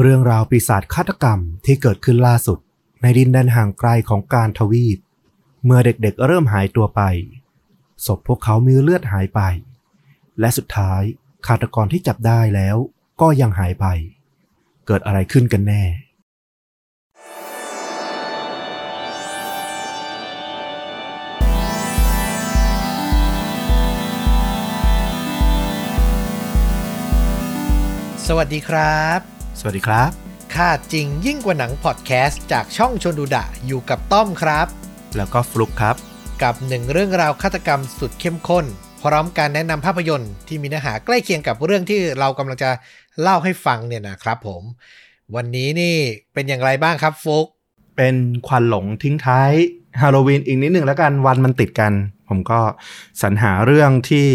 เรื่องราวปีศาจฆาตกรรมที่เกิดขึ้นล่าสุด ในดินแดนห่างไกลของการทวีป เมื่อเด็กๆเริ่มหายตัวไปศพพวกเขามีเลือดหายไป และสุดท้ายฆาตกรที่จับได้แล้วก็ยังหายไป เกิดอะไรขึ้นกันแน่ สวัสดีครับ สวัสดีครับ ค่าจริงยิ่งกว่าหนังพอดแคสต์จากช่องชนดูดะอยู่กับต้อมครับ แล้วก็ฟลุกครับ กับหนึ่งเรื่องราวฆาตกรรมสุดเข้มข้น พร้อมการแนะนำภาพยนตร์ที่มีเนื้อหาใกล้เคียงกับเรื่องที่เรากำลังจะเล่าให้ฟังเนี่ยนะครับผม วันนี้นี่เป็นอย่างไรบ้างครับฟุกเป็นควันหลงทิ้งท้ายฮาโลวีนอีกนิดหนึ่งแล้วกันวันมันติดกัน ผมก็สรรหาเรื่องที่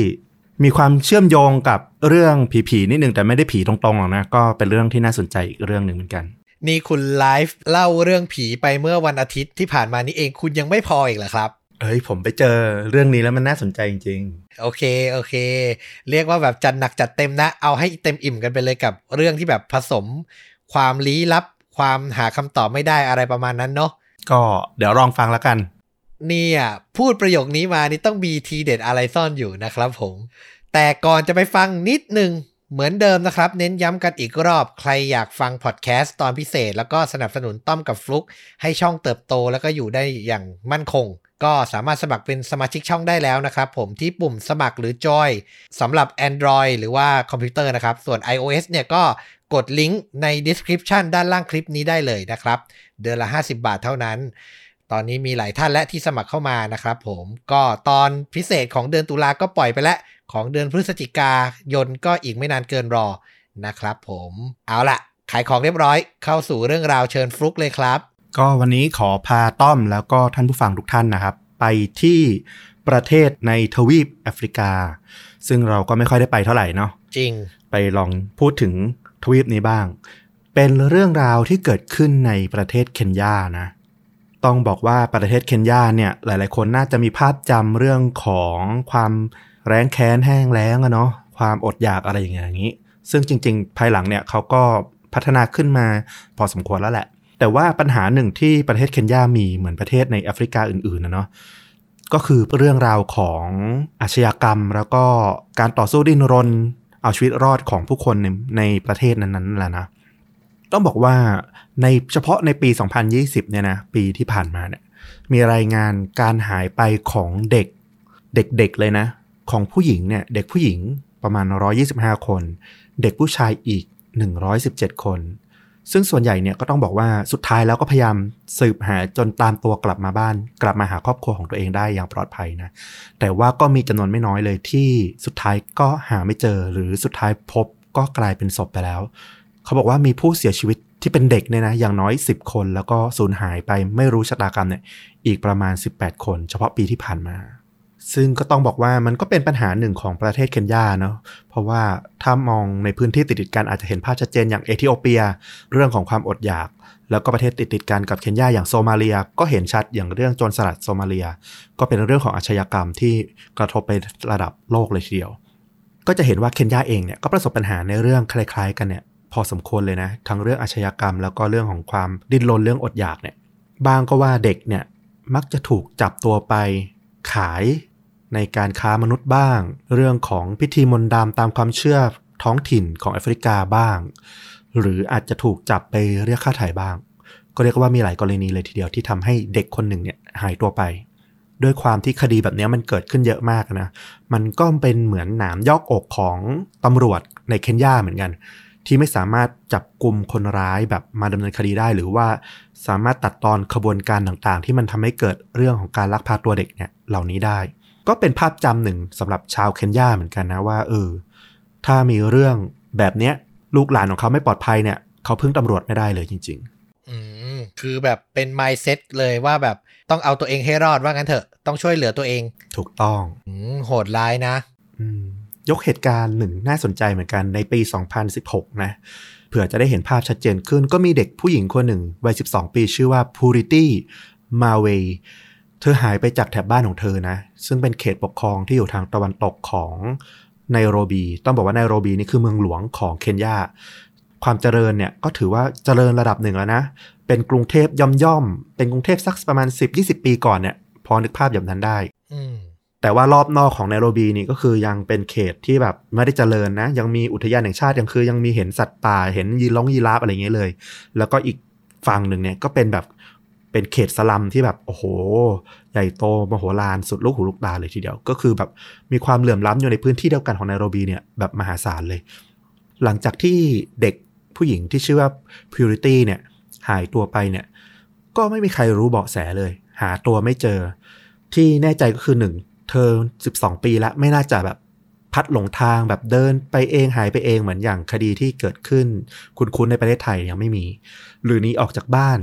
มีความเชื่อมโยงกับเรื่องผีๆนิดหนึ่งแต่ไม่ได้ผีตรงๆหรอกนะ ก็เป็นเรื่องที่น่าสนใจอีกเรื่องหนึ่งเหมือนกัน นี่คุณไลฟ์เล่าเรื่องผีไปเมื่อวันอาทิตย์ที่ผ่านมานี้เองคุณยังไม่พออีกเหรอครับเอ้ยผมไปเจอเรื่องนี้แล้วมันน่าสนใจจริงโอเคโอเค เรียกว่าแบบจัดหนักจัดเต็มนะ เอาให้เต็มอิ่มกันไปเลยกับเรื่องที่แบบผสม ความลี้ลับ ความหาคำตอบไม่ได้อะไรประมาณนั้นเนาะๆก็เดี๋ยวลองฟังแล้วกัน เนี่ย พูดประโยคนี้มานี่ต้องมีทีเด็ดอะไรซ่อนอยู่นะครับผม แต่ก่อนจะไปฟังนิดหนึ่งเหมือนเดิมนะครับ เน้นย้ำกันอีกรอบ ใครอยากฟังพอดแคสต์ตอนพิเศษ แล้วก็สนับสนุนต้อมกับฟลุกให้ช่องเติบโตแล้วก็อยู่ได้อย่างมั่นคง ก็สามารถสมัครเป็นสมาชิกช่องได้แล้วนะครับผมที่ปุ่มสมัครหรือจอยสำหรับ Android หรือว่าคอมพิวเตอร์นะครับ ส่วน iOS เนี่ยก็กดลิงก์ใน description ด้านล่างคลิปนี้ได้เลยนะครับ เดือนละ 50 บาทเท่านั้น ตอนนี้มีหลายท่านและที่สมัครเข้ามานะครับผมก็ตอนพิเศษของเดือนตุลาก็ปล่อยไปแล้ว ของเดือนพฤศจิกายนก็อีกไม่นานเกินรอนะครับผมเอาละขายของเรียบร้อยเข้าสู่เรื่องราวเชิญฟลุกเลยครับ ก็วันนี้ขอพาต้อมแล้วก็ท่านผู้ฟังทุกท่านนะครับ ไปที่ประเทศในทวีปแอฟริกา ซึ่งเราก็ไม่ค่อยได้ไปเท่าไหร่เนาะจริง ไปลองพูดถึงทวีปนี้บ้าง เป็นเรื่องราวที่เกิดขึ้นในประเทศเคนยานะ ต้องบอกว่าประเทศเคนยาเนี่ยหลาย ๆ คนน่าจะมีภาพจำเรื่องของความแร้งแค้นแห้งแล้งอะเนาะความอดอยากอะไรอย่างเงี้ยอย่างนี้ซึ่งจริง ๆ ภายหลังเนี่ยเขาก็พัฒนาขึ้นมาพอสมควรแล้วแหละ แต่ว่าปัญหาหนึ่งที่ประเทศเคนยามีเหมือนประเทศในแอฟริกาอื่น ๆ นะเนาะก็คือเรื่องราวของอาชญากรรม แล้วก็การต่อสู้ดิ้นรน เอาชีวิตรอดของผู้คนในในประเทศนั้นๆแหละนะ ต้องบอกว่าในเฉพาะในปี 2020 เนี่ยนะปีที่ผ่านมาเนี่ยมีรายงานการหายไปของเด็กเด็กๆเลยนะ ของผู้หญิงเนี่ยเด็กผู้หญิงประมาณ 125 คน เด็กผู้ชายอีก 117 คน ซึ่งส่วนใหญ่เนี่ยก็ต้องบอกว่าสุดท้ายแล้วก็พยายามสืบหาจนตามตัวกลับมาบ้าน กลับมาหาครอบครัวของตัวเองได้อย่างปลอดภัยนะ แต่ว่าก็มีจำนวนไม่น้อยเลยที่สุดท้ายก็หาไม่เจอหรือสุดท้ายพบก็กลายเป็นศพไปแล้ว เขาบอกว่ามีผู้เสียชีวิตที่เป็นเด็กเนี่ยนะอย่างน้อย 10 คน แล้วก็สูญหายไปไม่รู้ชะตากรรมเนี่ยอีกประมาณ 18 คน เฉพาะปีที่ผ่านมา ซึ่งก็ต้องบอกว่ามันก็เป็นปัญหาหนึ่งของประเทศเคนยาเนาะเพราะว่าถ้ามองในพื้นที่ติดๆกันอาจจะเห็นภาพชัดเจนอย่างเอธิโอเปีย เรื่องของความอดอยาก แล้วก็ประเทศติดๆกันกับเคนยาอย่างโซมาเลีย ก็เห็นชัดอย่างเรื่องโจรสลัดโซมาเลีย ก็เป็นเรื่องของอาชญากรรมที่กระทบไประดับโลกเลยทีเดียวก็จะเห็นว่าเคนยาเองเนี่ยก็ประสบปัญหาในเรื่องคล้ายๆ กันเนี่ย พอสมควรเลยนะ ทั้งเรื่องอาชญากรรม แล้วก็เรื่องของความดิ้นรนเรื่องอดอยากเนี่ยบางก็ว่าเด็กเนี่ยมักจะถูกจับตัวไปขายในการค้ามนุษย์บ้าง เรื่องของพิธีมนต์ดำตามความเชื่อท้องถิ่นของแอฟริกาบ้าง หรืออาจจะถูกจับไปเรียกค่าถ่ายบ้าง ก็เรียกว่ามีหลายกรณีเลยทีเดียวที่ทำให้เด็กคนหนึ่งเนี่ยหายตัวไป ด้วยความที่คดีแบบนี้มันเกิดขึ้นเยอะมากนะ มันก็เป็นเหมือนหนามยอกอกของตำรวจในเคนยาเหมือนกัน ที่ไม่สามารถจับกลุ่มคนร้ายแบบมาดำเนินคดีได้ หรือว่าสามารถตัดตอนขบวนการต่างๆ ที่มันทำให้เกิดเรื่องของการลักพาตัวเด็กเนี่ยเหล่านี้ได้ ก็เป็นภาพจำหนึ่งสำหรับชาวเคนยาเหมือนกันนะว่าเออถ้ามีเรื่องแบบเนี้ยลูกหลานของเขาไม่ปลอดภัยเนี่ยเขาพึ่งตำรวจไม่ได้เลยจริง ๆ อืมคือแบบเป็น mindset เลยว่าแบบต้องเอาตัวเองให้รอดว่างั้นเถอะ ต้องช่วยเหลือตัวเอง ถูกต้อง อืมโหดร้ายนะ อืม ยกเหตุการณ์หนึ่งน่าสนใจเหมือนกันในปี 2016 นะเผื่อจะได้เห็นภาพชัดเจนขึ้น ก็มีเด็กผู้หญิงคนหนึ่งวัย 12 ปีชื่อว่า Purity Mawe เธอหายไปจากแถบบ้านของเธอนะ ซึ่งเป็นเขตปกครองที่อยู่ทางตะวันตกของไนโรบี ต้องบอกว่าไนโรบีนี่คือเมืองหลวงของเคนยา ความเจริญเนี่ยก็ถือว่าเจริญระดับหนึ่งแล้วนะ เป็นกรุงเทพย่อมๆ เป็นกรุงเทพสักประมาณ 10-20 ปีก่อนเนี่ยพอนึกภาพอย่างนั้นได้ แต่ว่ารอบนอกของไนโรบีนี่ก็คือยังเป็นเขตที่แบบไม่ได้เจริญนะ ยังมีอุทยานแห่งชาติยังคือยังมีเห็นสัตว์ป่าเห็นยีร้องยีราฟอะไรเงี้ยเลย แล้วก็อีกฝั่งหนึ่งเนี่ยก็เป็นแบบเป็นเขตสลัมที่แบบโอ้โห ใหญ่โตมโหฬารสุดลูกหูลูกตาเลยทีเดียว ก็คือแบบมีความเหลื่อมล้ำอยู่ในพื้นที่เดียวกันของไนโรบีเนี่ยแบบมหาศาลเลย หลังจากที่เด็กผู้หญิงที่ชื่อว่า Purity เนี่ยหายตัวไปเนี่ยก็ไม่มีใครรู้เบาะแสเลย หาตัวไม่เจอที่แน่ใจก็คือหนึ่ง เธอ 12 ปีแล้วไม่น่าจะแบบพัดหลงทางแบบเดินไปเองหายไปเองเหมือนอย่างคดีที่เกิดขึ้น คุ้นๆในประเทศไทยยังไม่มี หรือนี้ออกจากบ้าน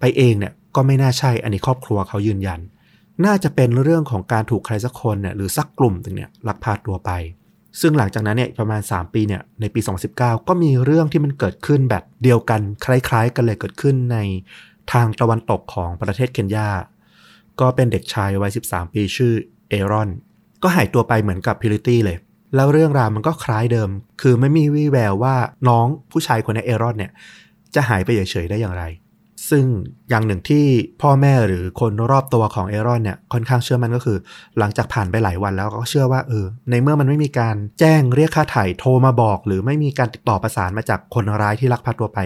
ไปเองเนี่ยก็ไม่น่าใช่อันนี้ครอบครัวเขายืนยัน น่าจะเป็นเรื่องของการถูกใครสักคนเนี่ยหรือสักกลุ่มหนึ่งเนี่ยลักพาตัวไป ซึ่งหลังจากนั้นเนี่ยประมาณ 3 ปีเนี่ยในปี 2019 ก็มีเรื่องที่มันเกิดขึ้นแบบเดียวกันคล้ายๆ กันเลยเกิดขึ้นในทางตะวันตกของประเทศเคนยาก็เป็นเด็กชายวัย 13 ปีชื่อ อรอน ก็หายตัวไปเหมือนกับพิลิตี้เลย แล้วเรื่องราวมันก็คล้ายเดิม คือไม่มีวี่แววว่าน้องผู้ชายคนนี้เอรอนเนี่ยจะหายไปเฉยๆได้อย่างไร ซึ่งอย่างหนึ่งที่พ่อแม่หรือคนรอบตัวของเอรอนเนี่ยค่อนข้างเชื่อมันก็คือ หลังจากผ่านไปหลายวันแล้วก็เชื่อว่าเออในเมื่อมันไม่มีการแจ้งเรียกค่าไถ่โทรมาบอก หรือไม่มีการติดต่อประสานมาจากคนร้ายที่ลักพาตัวไป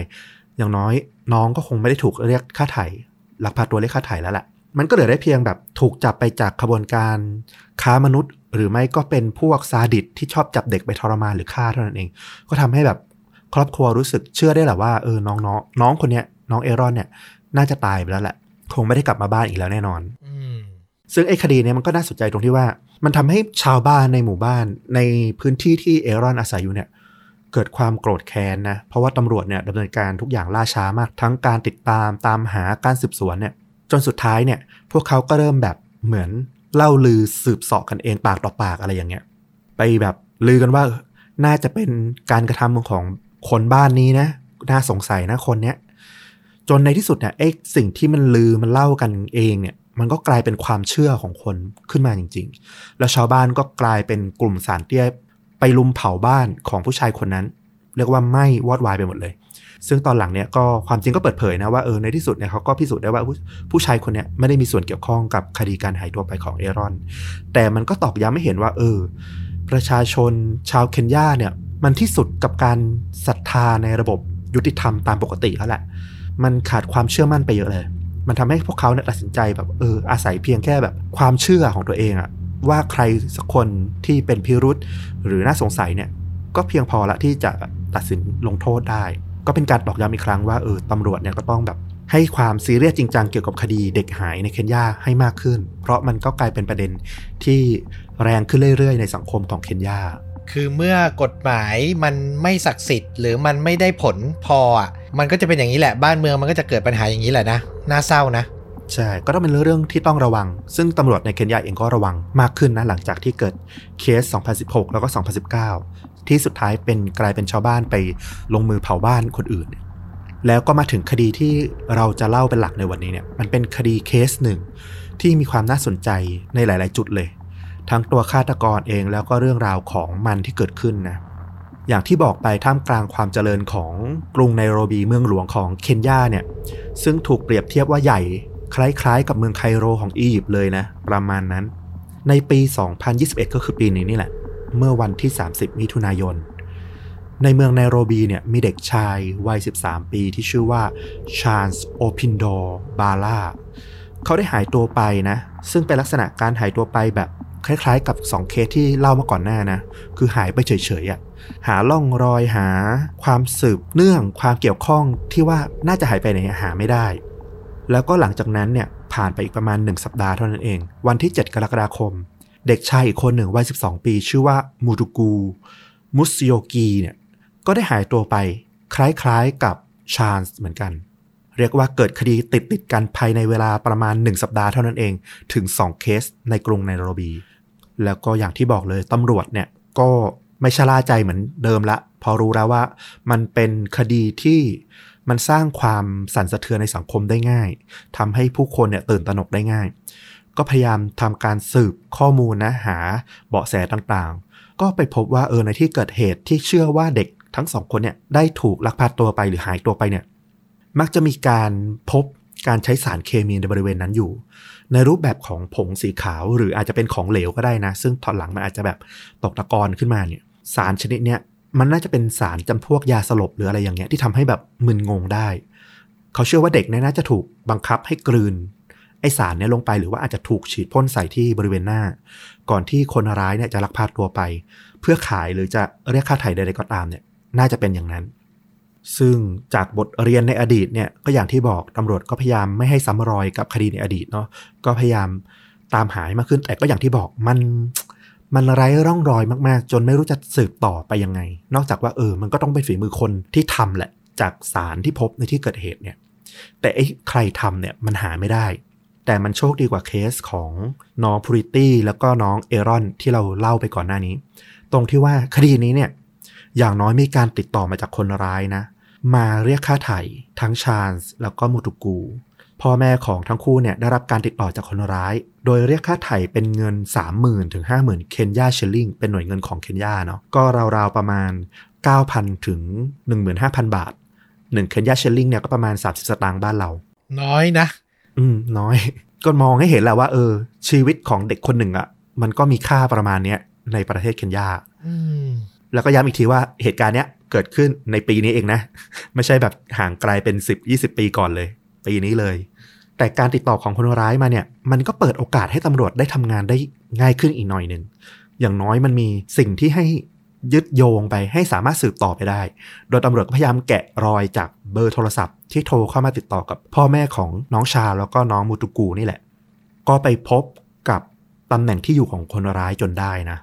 อย่างน้อยน้องก็คงไม่ได้ถูกเรียกค่าไถ่ลักพาตัวเรียกค่าไถ่แล้วแหละ มันก็เหลือได้เพียงแบบถูกจับไปจากขบวนการค้ามนุษย์ หรือไม่ก็เป็นพวกซาดิสที่ชอบจับเด็กไปทรมานหรือฆ่าเท่านั้นเอง ก็ทำให้แบบครอบครัวรู้สึกเชื่อได้แหละว่าเออน้องน้องน้องคนเนี้ยน้องเอรอนเนี่ย น่าจะตายไปแล้วแหละ คงไม่ได้กลับมาบ้านอีกแล้วแน่นอนอืมซึ่งไอ้คดีเนี้ยมันก็น่าสนใจตรงที่ว่า มันทำให้ชาวบ้านในหมู่บ้านในพื้นที่ที่เอรอนอาศัยอยู่เนี่ยเกิดความโกรธแค้นนะ เพราะว่าตำรวจเนี่ยดำเนินการทุกอย่างล่าช้ามาก ทั้งการติดตามตามหาการสืบสวนเนี่ย จนสุดท้ายเนี่ย พวกเขาก็เริ่มแบบเหมือนเล่าลือสืบเสาะกันเองปากต่อปากอะไรอย่างเงี้ย ไปแบบลือกันว่าน่าจะเป็นการกระทำของคนบ้านนี้นะ น่าสงสัยนะคนเนี้ย จนในที่สุดเนี่ยไอ้สิ่งที่มันลือมันเล่ากันเองเนี่ย มันก็กลายเป็นความเชื่อของคนขึ้นมาจริง ๆ แล้วชาวบ้านก็กลายเป็นกลุ่มสารเตี้ยไปลุมเผาบ้านของผู้ชายคนนั้น เรียกว่าไหม้วอดวายไปหมดเลย ซึ่งตอนหลังเนี่ยก็ความจริงก็เปิดเผยนะว่าเออในที่สุดเนี่ยเขาก็พิสูจน์ได้ว่าผู้ผู้ชายคนเนี้ยไม่ได้มีส่วนเกี่ยวข้องกับคดีการหายตัวไปของเอรอน แต่มันก็ตอกย้ำให้เห็นว่าเออประชาชนชาวเคนยาเนี่ยมันที่สุดกับการศรัทธาในระบบยุติธรรมตามปกติแล้วแหละ มันขาดความเชื่อมั่นไปเยอะเลย มันทำให้พวกเขาเนี่ยตัดสินใจแบบเอออาศัยเพียงแค่แบบความเชื่อของตัวเองอะว่าใครสักคนที่เป็นพิรุษหรือน่าสงสัยเนี่ย ก็เพียงพอละที่จะตัดสินลงโทษได้ ก็เป็นการตอกย้ำอีกครั้งว่าเออตำรวจเนี่ยก็ต้องแบบให้ความซีเรียสจริงจังเกี่ยวกับคดีเด็กหายในเคนยาให้มากขึ้น เพราะมันก็กลายเป็นประเด็นที่แรงขึ้นเรื่อยๆ ในสังคมของเคนยา คือเมื่อกฎหมายมันไม่ศักดิ์สิทธิ์ หรือมันไม่ได้ผลพออะมันก็จะเป็นอย่างนี้แหละบ้านเมืองมันก็จะเกิดปัญหาอย่างนี้แหละนะน่าเศร้านะใช่ ก็ต้องเป็นเรื่องที่ต้องระวัง ซึ่งตำรวจในเคนยาเองก็ระวังมากขึ้นนะ หลังจากที่เกิดเคส 2016 แล้วก็ 2019 ที่สุดท้ายเป็นกลายเป็นชาวบ้านไปลงมือเผาบ้านคนอื่น แล้วก็มาถึงคดีที่เราจะเล่าเป็นหลักในวันนี้เนี่ยมันเป็นคดีเคสหนึ่งที่มีความน่าสนใจในหลาย ๆ จุดเลย ทั้งตัวฆาตกรเองแล้วก็เรื่องราวของมันที่เกิดขึ้นนะอย่างที่บอกไปท่ามกลางความเจริญของกรุงไนโรบีเมืองหลวงของเคนยาเนี่ยซึ่งถูกเปรียบเทียบว่าใหญ่คล้ายๆ กับเมืองไคโรของอียิปต์เลยนะ ประมาณนั้น ในปี 2021 ก็คือปีนี้นี่แหละ เมื่อวันที่ 30 มิถุนายน ในเมืองไนโรบีเนี่ยมีเด็กชายวัย 13 ปีที่ชื่อว่าชา l ส์โอพินโดบาล่าเขาได้หายตัวไปนะ ซึ่งเป็นลักษณะการหายตัวไปแบบคล้ายๆ กับ 2 เคสที่เล่ามาก่อนหน้านะ คือหายไปเฉยๆอะ่ะหาล่องรอยหาความสืบเนื่องความเกี่ยวข้องที่ว่าน่าจะหายไปไหนหาไม่ได้ แล้วก็หลังจากนั้นเนี่ยผ่านไปอีกประมาณ 1 สัปดาห์เท่านั้นเอง วันที่ 7 กรกฎาคม เด็กชายอีกคนหนึ่งวัย 12 ปี ชื่อว่ามูตุกู มุสโยกีเนี่ยก็ได้หายตัวไปคล้ายๆกับชา l ส์เหมือนกัน เรียกว่าเกิดคดีติดติดกันภายในเวลาประมาณ 1 สัปดาห์เท่านั้นเองถึง 2 เคสในกรุงไนโรบี แล้วก็อย่างที่บอกเลยตำรวจเนี่ยก็ไม่ชะล่าใจเหมือนเดิมละ พอรู้แล้วว่ามันเป็นคดีที่มันสร้างความสั่นสะเทือนในสังคมได้ง่ายทำให้ผู้คนเนี่ยตื่นตระหนกได้ง่าย ก็พยายามทำการสืบข้อมูลนะหาเบาะแสต่างๆ ก็ไปพบว่าเออในที่เกิดเหตุที่เชื่อว่าเด็กทั้งสองคนเนี่ยได้ถูกลักพาตัวไปหรือหายตัวไปเนี่ยมักจะมีการพบการใช้สารเคมีในบริเวณนั้นอยู่ ในรูปแบบของผงสีขาวหรืออาจจะเป็นของเหลวก็ได้นะ ซึ่งตอนหลังมันอาจจะแบบตกตะกอนขึ้นมาเนี่ยสารชนิดเนี้ยมันน่าจะเป็นสารจำพวกยาสลบหรืออะไรอย่างเงี้ยที่ทำให้แบบมึนงงได้ เขาเชื่อว่าเด็กเนี่ยน่าจะถูกบังคับให้กลืน ไอสารเนี่ยลงไปหรือว่าอาจจะถูกฉีดพ่นใส่ที่บริเวณหน้า ก่อนที่คนร้ายเนี่ยจะลักพาตัวไป เพื่อขายหรือจะเรียกค่าไถ่ใดๆก็ตามเนี่ยน่าจะเป็นอย่างนั้น ซึ่งจากบทเรียนในอดีตเนี่ยก็อย่างที่บอกตำรวจก็พยายามไม่ให้ซ้ำรอยกับคดีในอดีตเนาะก็พยายามตามหายมากขึ้นแต่ก็อย่างที่บอกมันมันไร้ร่องรอยมากๆ จนไม่รู้จะสืบต่อไปยังไง นอกจากว่าเออ มันก็ต้องเป็นฝีมือคนที่ทำแหละ จากสารที่พบในที่เกิดเหตุเนี่ย แต่ไอ้ใครทำเนี่ยมันหาไม่ได้ แต่มันโชคดีกว่าเคสของน้องพริตตี้แล้วก็น้องเอรอนที่เราเล่าไปก่อนหน้านี้ ตรงที่ว่าคดีนี้เนี่ยอย่างน้อยมีการติดต่อมาจากคนร้ายนะ มาเรียกค่าไถ่ทั้งชาญส์แล้วก็มูตุกูพ่อแม่ของทั้งคู่เนี่ยได้รับการติดต่อจากคนร้าย โดยเรียกค่าไถ่เป็นเงิน 30,000ถึง50,000 เคนยาเชลลิงเป็นหน่วยเงินของเคนยาเนาะก็ราวๆประมาณ 9,000ถึง15,000 บาท 1 เคนยาเชลลิงเนี่ยก็ประมาณ 30 สตางค์บ้านเรา น้อยนะ อืมน้อย ก็มองให้เห็นแหละว่า เออ ชีวิตของเด็กคนหนึ่งอะ่ะ มันก็มีค่าประมาณเนี้ยในประเทศเคนยาอืมแล้วก็ย้ำอีกทีว่าเหตุการณ์เนี้ยเกิดขึ้นในปีนี้เองนะ ไม่ใช่แบบห่างไกลเป็น10 20ปีก่อนเลย ปีนี้เลย แต่การติดต่อของคนร้ายมาเนี่ย มันก็เปิดโอกาสให้ตำรวจได้ทำงานได้ง่ายขึ้นอีกหน่อยหนึ่งอย่างน้อยมันมีสิ่งที่ให้ยึดโยงไปให้สามารถสืบต่อไปได้ โดยตำรวจก็พยายามแกะรอยจากเบอร์โทรศัพท์ ที่โทรเข้ามาติดต่อกับพ่อแม่ของน้องชาแล้วก็น้องมูตุกูนี่แหละ ก็ไปพบกับตำแหน่งที่อยู่ของคนร้ายจนได้นะ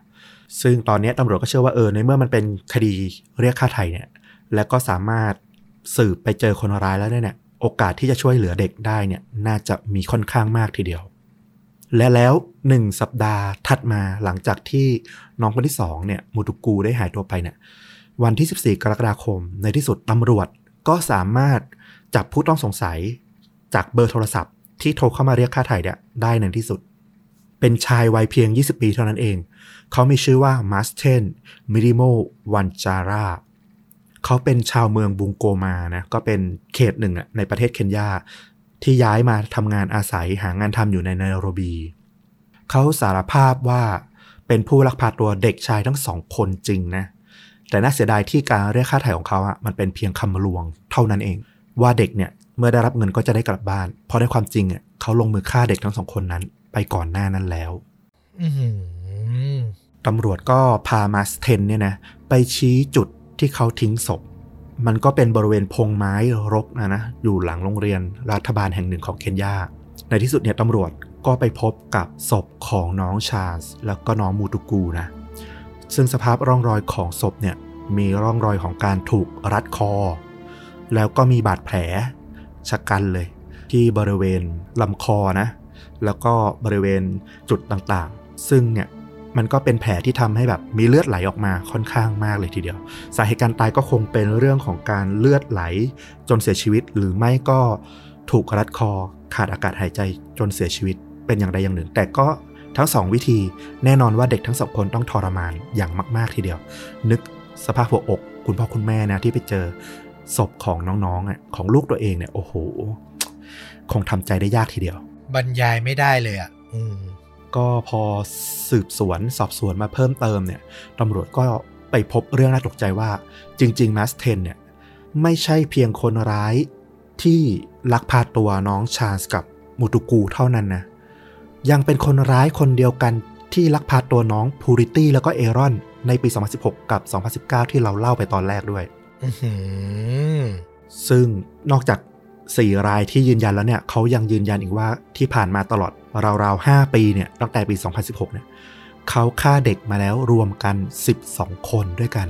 ซึ่งตอนนี้ตำรวจก็เชื่อว่าเออในเมื่อมันเป็นคดีเรียกค่าไถ่เนี่ย แล้วก็สามารถสืบไปเจอคนร้ายแล้วเนี่ยโอกาสที่จะช่วยเหลือเด็กได้เนี่ยน่าจะมีค่อนข้างมากทีเดียว และแล้วหนึ่งสัปดาห์ถัดมาหลังจากที่น้องคนที่สองเนี่ยมูตุกูได้หายตัวไปเนี่ยวันที่ 14 กรกฎาคมในที่สุดตำรวจก็สามารถ จับผู้ต้องสงสัยจากเบอร์โทรศัพท์ที่โทรเข้ามาเรียกค่าไถ่เนี่ยได้ในที่สุด เป็นชายวัยเพียง 20 ปีเท่านั้นเอง เขามีชื่อว่ามาสเทนมิริโมวันจาราเขาเป็นชาวเมืองบุงโกมานะก็เป็นเขตหนึ่งในประเทศเคนยาที่ย้ายมาทำงานอาศัยหางานทำอยู่ในไนโรบี เขาสารภาพว่าเป็นผู้ลักพาตัวเด็กชายทั้งสองคนจริงนะ แต่น่าเสียดายที่การเรียกค่าไถ่ของเขาอะมันเป็นเพียงคำลวงเท่านั้นเอง ว่าเด็กเนี่ยเมื่อได้รับเงินก็จะได้กลับบ้านเพราะในความจริงอะเขาลงมือฆ่าเด็กทั้งสองคนนั้น ไปก่อนหน้านั้นแล้วอืมตำรวจก็พามาสเทนเนี่ยนะไปชี้จุดที่เขาทิ้งศพ มันก็เป็นบริเวณพงไม้รกนะนะอยู่หลังโรงเรียนรัฐบาลแห่งหนึ่งของเคนยา ในที่สุดเนี่ยตำรวจก็ไปพบกับศพของน้องชาร์ลส์แล้วก็น้องมูตุกูนะ ซึ่งสภาพร่องรอยของศพเนี่ยมีร่องรอยของการถูกรัดคอ แล้วก็มีบาดแผลชะกันเลย ที่บริเวณลำคอนะ แล้วก็บริเวณจุดต่างๆ ซึ่งเนี่ยมันก็เป็นแผลที่ทำให้แบบมีเลือดไหลออกมาค่อนข้างมากเลยทีเดียว สาเหตุการตายก็คงเป็นเรื่องของการเลือดไหลจนเสียชีวิต หรือไม่ก็ถูกรัดคอขาดอากาศหายใจจนเสียชีวิตเป็นอย่างใดอย่างหนึ่ง แต่ก็ทั้งสองวิธีแน่นอนว่าเด็กทั้งสองคนต้องทรมานอย่างมาก ๆทีเดียว นึกสภาพหัวอก คุณพ่อคุณแม่นะที่ไปเจอ ศพของน้องๆอะของลูกตัวเองเนี่ยโอ้โห คงทำใจได้ยากทีเดียว บรรยายไม่ได้เลยอะอืมก็พอสืบสวนสอบสวนมาเพิ่มเติมเนี่ยตำรวจก็ไปพบเรื่องน่าตกใจว่า จริงๆมาสเทนเนี่ยไม่ใช่เพียงคนร้ายที่ลักพาตัวน้องชาร์ลส์กับมูตุกูเท่านั้นนะ ยังเป็นคนร้ายคนเดียวกันที่ลักพาตัวน้องพูริตี้แล้วก็เอรอน ในปี 2016 กับ 2019 ที่เราเล่าไปตอนแรกด้วยอื้อหือ ซึ่งนอกจาก4รายที่ยืนยันแล้วเนี่ยเขายังยืนยันอีกว่าที่ผ่านมาตลอดราวๆ 5 ปีเนี่ยตั้งแต่ปี 2016 เนี่ยเขาฆ่าเด็กมาแล้วรวมกัน 12 คนด้วยกัน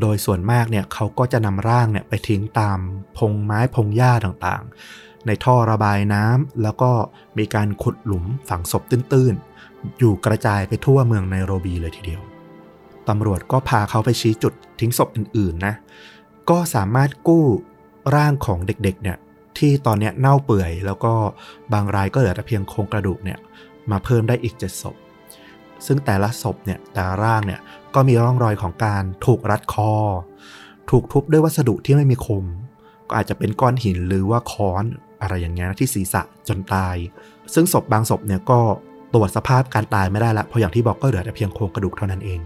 โดยส่วนมากเนี่ยเขาก็จะนำร่างเนี่ยไปทิ้งตามพงไม้พงหญ้าต่างๆ ในท่อระบายน้ำแล้วก็มีการขุดหลุมฝังศพตื้นๆ อยู่กระจายไปทั่วเมืองไนโรบีเลยทีเดียว ตำรวจก็พาเขาไปชี้จุดทิ้งศพอื่นๆนะ ก็สามารถกู้ร่างของเด็กๆเนี่ยที่ตอนเนี้ยเน่าเปื่อย แล้วก็บางรายก็เหลือแต่เพียงโครงกระดูกเนี่ยมาเพิ่มได้อีกเจ็ดศพ ซึ่งแต่ละศพเนี่ยแต่ละร่างเนี่ยก็มีร่องรอยของการถูกรัดคอ ถูกทุบด้วยวัสดุที่ไม่มีคม ก็อาจจะเป็นก้อนหินหรือว่าค้อนอะไรอย่างเงี้ยที่ศีรษะจนตาย ซึ่งศพบางศพเนี่ยก็ตรวจสภาพการตายไม่ได้ละเพราะอย่างที่บอกก็เหลือแต่เพียงโครงกระดูกเท่านั้นเอง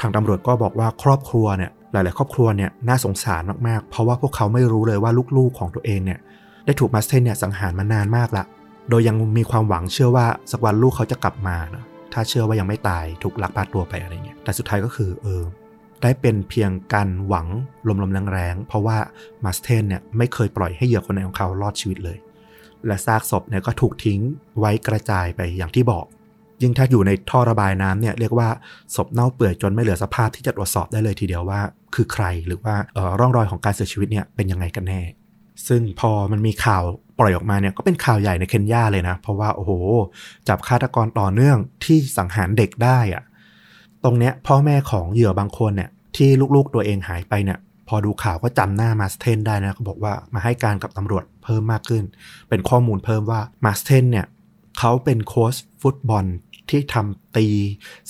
ทางตำรวจก็บอกว่าครอบครัวเนี่ยหลาย ๆ ครอบครัวเนี่ยน่าสงสารมาก ๆ เพราะว่าพวกเขาไม่รู้เลยว่าลูก ๆ ของตัวเองเนี่ยได้ถูกมาสเทนเนี่ยสังหารมานานมากละ โดยยังมีความหวังเชื่อว่าสักวันลูกเขาจะกลับมานะถ้าเชื่อว่ายังไม่ตายถูกลักพาตัวไปอะไรเงี้ย แต่สุดท้ายก็คือเออได้เป็นเพียงการหวังลมๆแรงๆเพราะว่ามาสเทนเนี่ยไม่เคยปล่อยให้เหยื่อคนไหนของเขารอดชีวิตเลย และซากศพเนี่ยก็ถูกทิ้งไว้กระจายไปอย่างที่บอก ยิ่งถ้าอยู่ในท่อระบายน้ำเนี่ยเรียกว่าศพเน่าเปื่อยจนไม่เหลือสภาพที่จะตรวจสอบได้เลยทีเดียวว่า คือใครหรือว่าออร่องรอยของการเสียชีวิตเนี่ยเป็นยังไงกันแน่ ซึ่งพอมันมีข่าวปล่อยออกมาเนี่ยก็เป็นข่าวใหญ่ในเคนยาเลยนะ เพราะว่าโอ้โห จับฆาตกรต่อเนื่องที่สังหารเด็กได้อะตรงเนี้ยพ่อแม่ของเหยื่อบางคนเนี่ยที่ลูกๆตัวเองหายไปเนี่ยพอดูข่าวก็จำหน้ามาสเทนได้นะเขาบอกว่ามาให้การกับตำรวจเพิ่มมากขึ้น เป็นข้อมูลเพิ่มว่ามาสเทนเนี่ย เขาเป็นโค้ชฟุตบอลที่ทำตี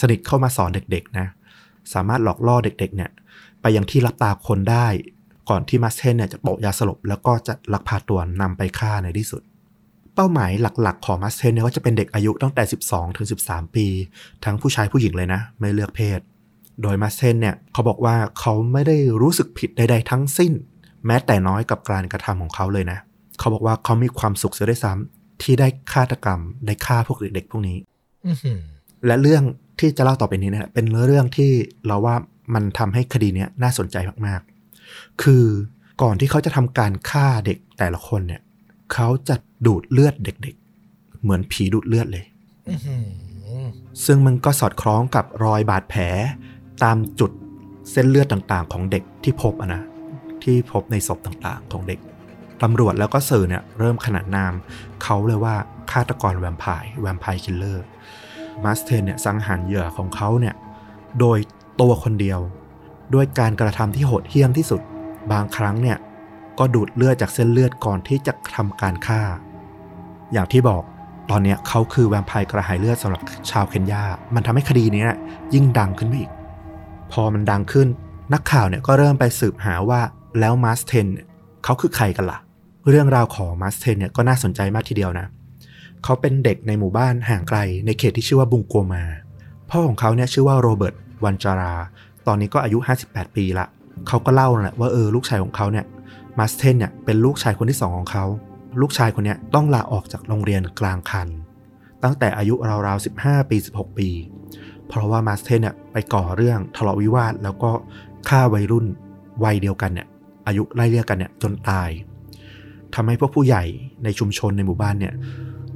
สนิทเข้ามาสอนเด็กๆนะสามารถหลอกล่อเด็กๆเนี่ยไปยังที่ลับตาคนได้ ก่อนที่มาสเทนเนี่ยจะโปะยาสลบ แล้วก็จะลักพาตัวนำไปฆ่าในที่สุด เป้าหมายหลักๆ ของมาสเทนเนี่ยก็จะเป็นเด็กอายุตั้งแต่ 12 ถึง 13 ปี ทั้งผู้ชายผู้หญิงเลยนะ ไม่เลือกเพศ โดยมาสเทนเนี่ยเขาบอกว่าเขาไม่ได้รู้สึกผิดใดๆทั้งสิ้น แม้แต่น้อยกับการกระทำของเขาเลยนะ เขาบอกว่าเขามีความสุขเสียด้วยซ้ำ ที่ได้ฆาตกรรม ได้ฆ่าพวกเด็กๆพวกนี้อื้อหือและเรื่องที่จะเล่าต่อไปนี้เนี่ยเป็นเรื่องที่เราว่ามันทำให้คดีเนี้ยน่าสนใจมากๆ คือก่อนที่เขาจะทำการฆ่าเด็กแต่ละคนเนี่ย เขาจะดูดเลือดเด็ก ๆ เหมือนผีดูดเลือดเลยอื้อหือซึ่งมันก็สอดคล้องกับรอยบาดแผล ตามจุดเส้นเลือดต่างๆ ของเด็กที่พบอะนะที่พบในศพต่างๆ ของเด็ก ตำรวจแล้วก็สื่อเนี่ยเริ่มขนานนามเขาเลยว่าฆาตกรแวมไพร์ Vampire Killer มาสเทนเนี่ยสังหารเหยื่อของเขาเนี่ยโดยตัวคนเดียว ด้วยการกระทำที่โหดเหี้ยมที่สุด บางครั้งเนี่ยก็ดูดเลือดจากเส้นเลือดก่อนที่จะทำการฆ่า อย่างที่บอกตอนเนี้ยเขาคือแวมไพร์กระหายเลือดสำหรับชาวเคนยา มันทำให้คดีนี้นะยิ่งดังขึ้นไปอีก พอมันดังขึ้น นักข่าวเนี่ยก็เริ่มไปสืบหาว่าแล้วมาสเทนเนี่ยเขาคือใครกันล่ะ เรื่องราวของมาสเทนเนี่ยก็น่าสนใจมากทีเดียวนะ เขาเป็นเด็กในหมู่บ้านห่างไกลในเขตที่ชื่อว่าบุงโกมา พ่อของเขาเนี่ยชื่อว่าโรเบิร์ตวันจารา ตอนนี้ก็อายุ 58 ปีละเขาก็เล่าแหละว่าเออลูกชายของเขาเนี่ยมาสเทนเนี่ยเป็นลูกชายคนที่สองของเขา ลูกชายคนเนี้ยต้องลาออกจากโรงเรียนกลางคัน ตั้งแต่อายุราวๆ 15 ปี 16 ปี เพราะว่ามาสเทนเนี่ยไปก่อเรื่องทะเลาะวิวาทแล้วก็ฆ่าวัยรุ่นวัยเดียวกันเนี่ยอายุไล่เรียกกันเนี่ยจนตาย ทำให้พวกผู้ใหญ่ในชุมชนในหมู่บ้านเนี่ย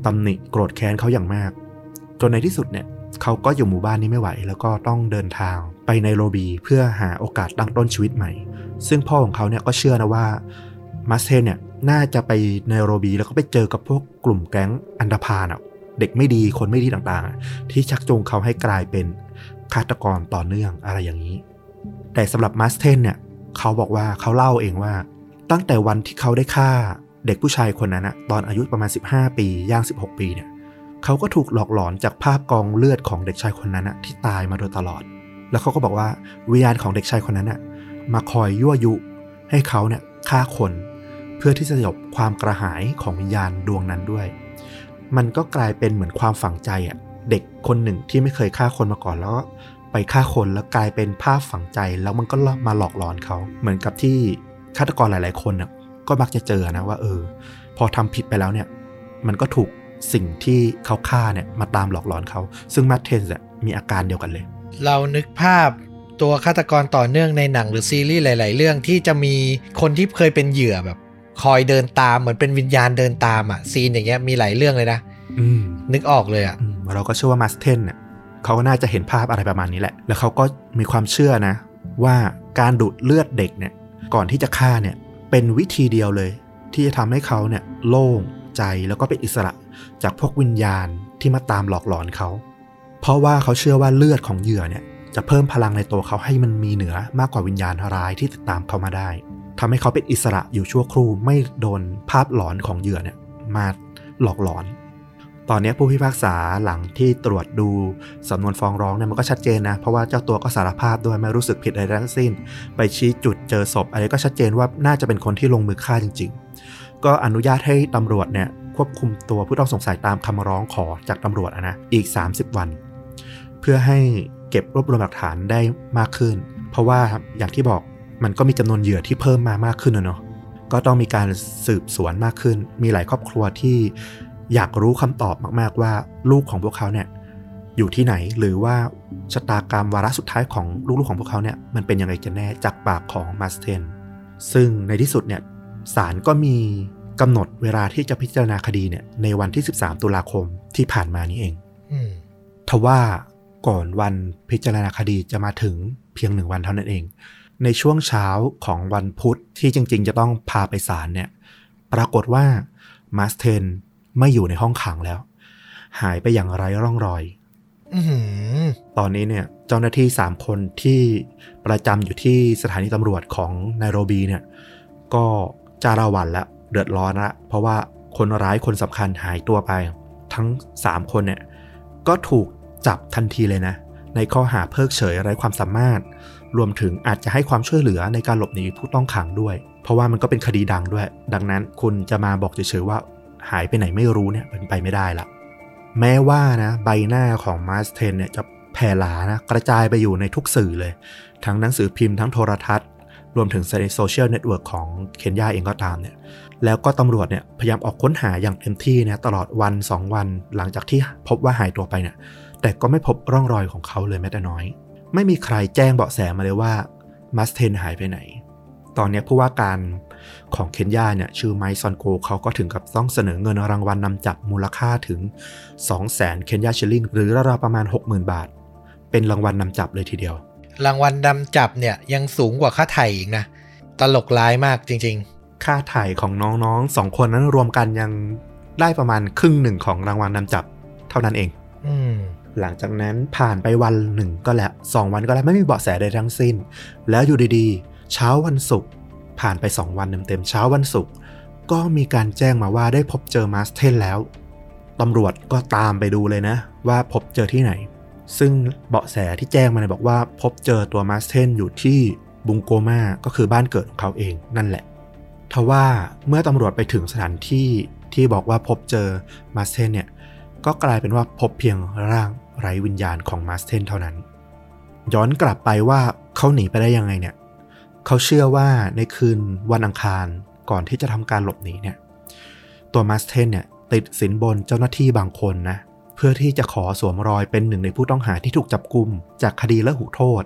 ตำหนิโกรธแค้นเขาอย่างมาก จนในที่สุดเนี่ยเขาก็อยู่หมู่บ้านนี้ไม่ไหว แล้วก็ต้องเดินทางไปในโรบีเพื่อหาโอกาสตั้งต้นชีวิตใหม่ ซึ่งพ่อของเขาเนี่ยก็เชื่อนะว่ามาสเทนเนี่ยน่าจะไปในโรบีแล้วก็ไปเจอกับพวกกลุ่มแก๊งอันดาพาลอะเด็กไม่ดีคนไม่ดีต่างๆ ที่ชักจูงเขาให้กลายเป็นฆาตกรต่อเนื่องอะไรอย่างนี้ แต่สำหรับมาสเทนเนี่ยเขาบอกว่าเขาเล่าเองว่า ตั้งแต่วันที่เขาได้ฆ่าเด็กผู้ชายคนนั้นนะตอนอายุประมาณ 15 ปีย่าง 16 ปีเนี่ยเขาก็ถูกหลอกหลอนจากภาพกองเลือดของเด็กชายคนนั้นนะที่ตายมาโดยตลอด แล้วเขาก็บอกว่าวิญญาณของเด็กชายคนนั้นนะมาคอยยั่วยุ ให้เขาเนี่ยฆ่าคนเพื่อที่จะสยบความกระหายของวิญญาณดวงนั้นด้วย มันก็กลายเป็นเหมือนความฝังใจอะเด็กคนหนึ่งที่ไม่เคยฆ่าคนมาก่อนแล้วก็ไปฆ่าคนแล้วกลายเป็นภาพฝังใจแล้วมันก็มาหลอกหลอนเขา เหมือนกับที่ ฆาตกรหลาย ๆ คนน่ะก็มักจะเจอนะว่า เออ พอทำผิดไปแล้วเนี่ย มันก็ถูกสิ่งที่เขาฆ่าเนี่ยมาตามหลอกหลอนเขา ซึ่งมาร์เทนส์มีอาการเดียวกันเลย เรานึกภาพตัวฆาตกรต่อเนื่องในหนังหรือซีรีส์หลาย ๆ เรื่องที่จะมีคนที่เคยเป็นเหยื่อแบบ คอยเดินตามเหมือนเป็นวิญญาณเดินตามอะซีนอย่างเงี้ยมีหลายเรื่องเลยนะอืมนึกออกเลยอะอืมเราก็เชื่อว่ามาสเทนเนี่ยเขาก็น่าจะเห็นภาพอะไรประมาณนี้แหละ แล้วเขาก็มีความเชื่อนะ ว่าการดูดเลือดเด็กเนี่ย ก่อนที่จะฆ่าเนี่ยเป็นวิธีเดียวเลย ที่จะทำให้เขาเนี่ยโล่งใจแล้วก็เป็นอิสระจากพวกวิญญาณที่มาตามหลอกหลอนเขา เพราะว่าเขาเชื่อว่าเลือดของเหยื่อเนี่ยจะเพิ่มพลังในตัวเขาให้มันมีเหนือมากกว่าวิญญาณร้ายที่ติดตามเขามาได้ทำให้เขาเป็นอิสระอยู่ชั่วครู่ไม่โดนภาพหลอนของเหยื่อเนี่ยมาหลอกหลอน ตอนนี้ผู้พิพากษาหลังที่ตรวจดูสำนวนฟ้องร้องเนี่ยมันก็ชัดเจนนะ เพราะว่าเจ้าตัวก็สารภาพด้วยไม่รู้สึกผิดอะไรทั้งสิ้น ไปชี้จุดเจอศพอะไรก็ชัดเจนว่าน่าจะเป็นคนที่ลงมือฆ่าจริง ๆ ก็อนุญาตให้ตำรวจเนี่ยควบคุมตัวผู้ต้องสงสัยตามคำร้องขอจากตำรวจนะอีก 30 วัน เพื่อให้เก็บรวบรวมหลักฐานได้มากขึ้น เพราะว่าอย่างที่บอกมันก็มีจำนวนเหยื่อที่เพิ่มมามากขึ้นนะเนาะก็ต้องมีการสืบสวนมากขึ้น มีหลายครอบครัวที่ อยากรู้คำตอบมากๆว่าลูกของพวกเขาเนี่ยอยู่ที่ไหนหรือว่าชะตากรรมวาระสุดท้ายของลูกๆของพวกเขาเนี่ยมันเป็นยังไงกันแน่จากปากของมาสเทนซึ่งในที่สุดเนี่ยศาลก็มีกำหนดเวลาที่จะพิจารณาคดีเนี่ยในวันที่ 13 ตุลาคมที่ผ่านมานี้เองอืมทว่าก่อนวันพิจารณาคดีจะมาถึงเพียงหนึ่งวันเท่านั้นเอง ในช่วงเช้าของวันพุธที่จริง ๆ จะต้องพาไปศาลเนี่ย ปรากฏว่ามาสเทน ไม่อยู่ในห้องขังแล้ว หายไปอย่างไร้ร่องรอยอืมตอนนี้เนี่ย เจ้าหน้าที่3คนที่ประจำอยู่ที่สถานีตำรวจของไนโรบีเนี่ย ก็จาราวันละเดือดร้อนละเพราะว่าคนร้ายคนสำคัญหายตัวไป ทั้ง3คนเนี่ย ก็ถูกจับทันทีเลยนะ ในข้อหาเพิกเฉยไร้ความสามารถ รวมถึงอาจจะให้ความช่วยเหลือในการหลบหนีผู้ต้องขังด้วย เพราะว่ามันก็เป็นคดีดังด้วย ดังนั้นคุณจะมาบอกเฉยๆว่า หายไปไหนไม่รู้เนี่ยเป็นไปไม่ได้ละ แม้ว่านะใบหน้าของมาสเทนเนี่ยจะแผ่หลานะกระจายไปอยู่ในทุกสื่อเลย ทั้งหนังสือพิมพ์ทั้งโทรทัศน์ รวมถึงในโซเชียลเน็ตเวิร์กของเคนยาเองก็ตามเนี่ยแล้วก็ตำรวจเนี่ยพยายามออกค้นหาอย่างเต็มที่เนี่ยตลอดวัน 2 วันหลังจากที่พบว่าหายตัวไปเนี่ยแต่ก็ไม่พบร่องรอยของเขาเลยแม้แต่น้อย ไม่มีใครแจ้งเบาะแสมาเลยว่ามาสเทนหายไปไหน ตอนนี้ผู้ว่าการ ของเคนยาเนี่ยชื่อไมค์ซอนโกเขาก็ถึงกับต้องเสนอเงินรางวัลนำจับมูลค่าถึง 2 0 0 0 0 0 เคนยาชิลลิงหรือราวๆประมาณ 60,000 บาท เป็นรางวัลนนำจับเลยทีเดียว รางวัลดำจับเนี่ยยังสูงกว่าค่าไถ่อีกนะ ตลกร้ายมากจริงค่าถ่ายของน้องๆสองคนนั้นรวมกันยังได้ประมาณครึ่งหนึ่งของรางวัลนนำจับ เท่านั้นเองๆอืมหลังจากนั้นผ่านไปวันหนึ่งก็แล้วสองวันก็แล้วไม่มีเบาะแสใดทั้งสิ้น แล้วอยู่ดีๆ เช้าวันศุกร์ ผ่านไป 2 วันเต็มๆเช้าวันศุกร์ก็มีการแจ้งมาว่าได้พบเจอมาสเทนแล้วตำรวจก็ตามไปดูเลยนะ ว่าพบเจอที่ไหน ซึ่งเบาะแสที่แจ้งมาเนี่ยบอกว่า พบเจอตัวมาสเทนอยู่ที่บุงโกมาก็คือบ้านเกิดของเขาเองนั่นแหละทว่าเมื่อตำรวจไปถึงสถานที่ที่บอกว่าพบเจอมาสเทนเนี่ยก็กลายเป็นว่าพบเพียงร่างไร้วิญญาณของมาสเทนเท่านั้น ย้อนกลับไปว่าเขาหนีไปได้ยังไงเนี่ย เขาเชื่อว่าในคืนวันอังคารก่อนที่จะทำการหลบหนีเนี่ย ตัวมาสเทนเนี่ยติดสินบนเจ้าหน้าที่บางคนนะ เพื่อที่จะขอสวมรอยเป็นหนึ่งในผู้ต้องหาที่ถูกจับกุมจากคดีละหุโทษ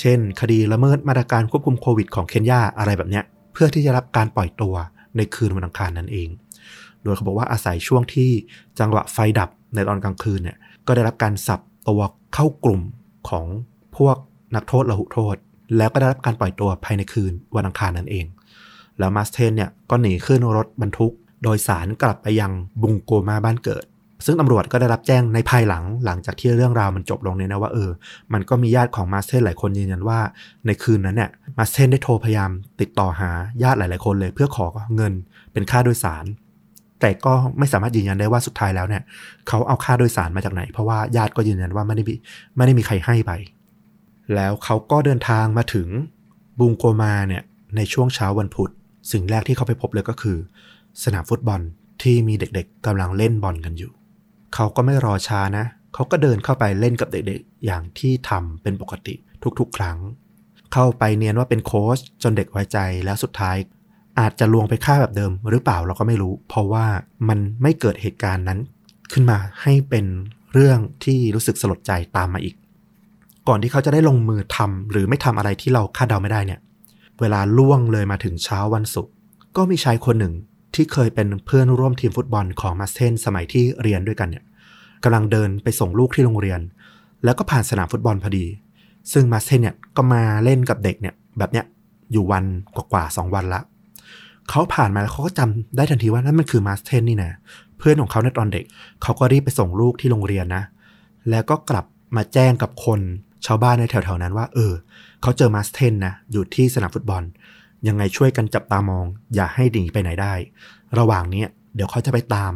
เช่น คดีละเมิดมาตรการควบคุมโควิดของเคนยาอะไรแบบเนี้ย เพื่อที่จะรับการปล่อยตัวในคืนวันอังคารนั่นเอง โดยเขาบอกว่าอาศัยช่วงที่จังหวะไฟดับในตอนกลางคืนเนี่ย ก็ได้รับการสับตัวเข้ากลุ่มของพวกนักโทษละหุโทษ แล้วก็ได้รับการปล่อยตัวภายในคืนวันอังคารนั่นเอง แล้วมาสเทนเนี่ยก็หนีขึ้นรถบรรทุก โดยสารกลับไปยังบุงโกมาบ้านเกิด ซึ่งตำรวจก็ได้รับแจ้งในภายหลังหลังจากที่เรื่องราวมันจบลงเนี่ยนะว่าเออ มันก็มีญาติของมาสเทนหลายคนยืนยันว่า ในคืนนั้นเนี่ยมาสเทนได้โทรพยายามติดต่อหาญาติหลาย ๆ คนเลย เพื่อขอเงินเป็นค่าโดยสาร แต่ก็ไม่สามารถยืนยันได้ว่าสุดท้ายแล้วเนี่ยเขาเอาค่าโดยสารมาจากไหน เพราะว่าญาติก็ยืนยันว่าไม่ได้ไม่ได้มีใครให้ไป แล้วเขาก็เดินทางมาถึงบุงโกมาเนี่ยในช่วงเช้าวันพุธ สิ่งแรกที่เขาไปพบเลยก็คือ สนามฟุตบอลที่มีเด็กๆกำลังเล่นบอลกันอยู่ เขาก็ไม่รอช้านะ เขาก็เดินเข้าไปเล่นกับเด็กๆ อย่างที่ทำเป็นปกติทุกๆ ครั้ง เข้าไปเนียนว่าเป็นโค้ชจนเด็กไว้ใจแล้วสุดท้าย อาจจะลวงไปฆ่าแบบเดิมหรือเปล่าเราก็ไม่รู้ เพราะว่ามันไม่เกิดเหตุการณ์นั้นขึ้นมาให้เป็นเรื่องที่รู้สึกสลดใจตามมาอีก ก่อนที่เขาจะได้ลงมือทำหรือไม่ทำอะไรที่เราคาดเดาไม่ได้เนี่ย เวลาล่วงเลยมาถึงเช้าวันศุกร์ก็มีชายคนหนึ่งที่เคยเป็นเพื่อนร่วมทีมฟุตบอลของมาสเทนสมัยที่เรียนด้วยกันเนี่ยกำลังเดินไปส่งลูกที่โรงเรียน แล้วก็ผ่านสนามฟุตบอลพอดี ซึ่งมาสเทนเนี่ยก็มาเล่นกับเด็กเนี่ยแบบเนี้ยอยู่วันกว่าๆสองวันละเขาผ่านมาแล้วเขาก็จำได้ทันทีว่านั่นมันคือมาสเทนนี่นะเพื่อนของเขาในตอนเด็ก เขาก็รีบไปส่งลูกที่โรงเรียนนะ แล้วก็กลับมาแจ้งกับคน ชาวบ้านในแถวๆนั้นว่า เออ เขาเจอมาสเทนนะอยู่ที่สนามฟุตบอล ยังไงช่วยกันจับตามอง อย่าให้หนีไปไหนได้ ระหว่างนี้เดี๋ยวเขาจะไปตาม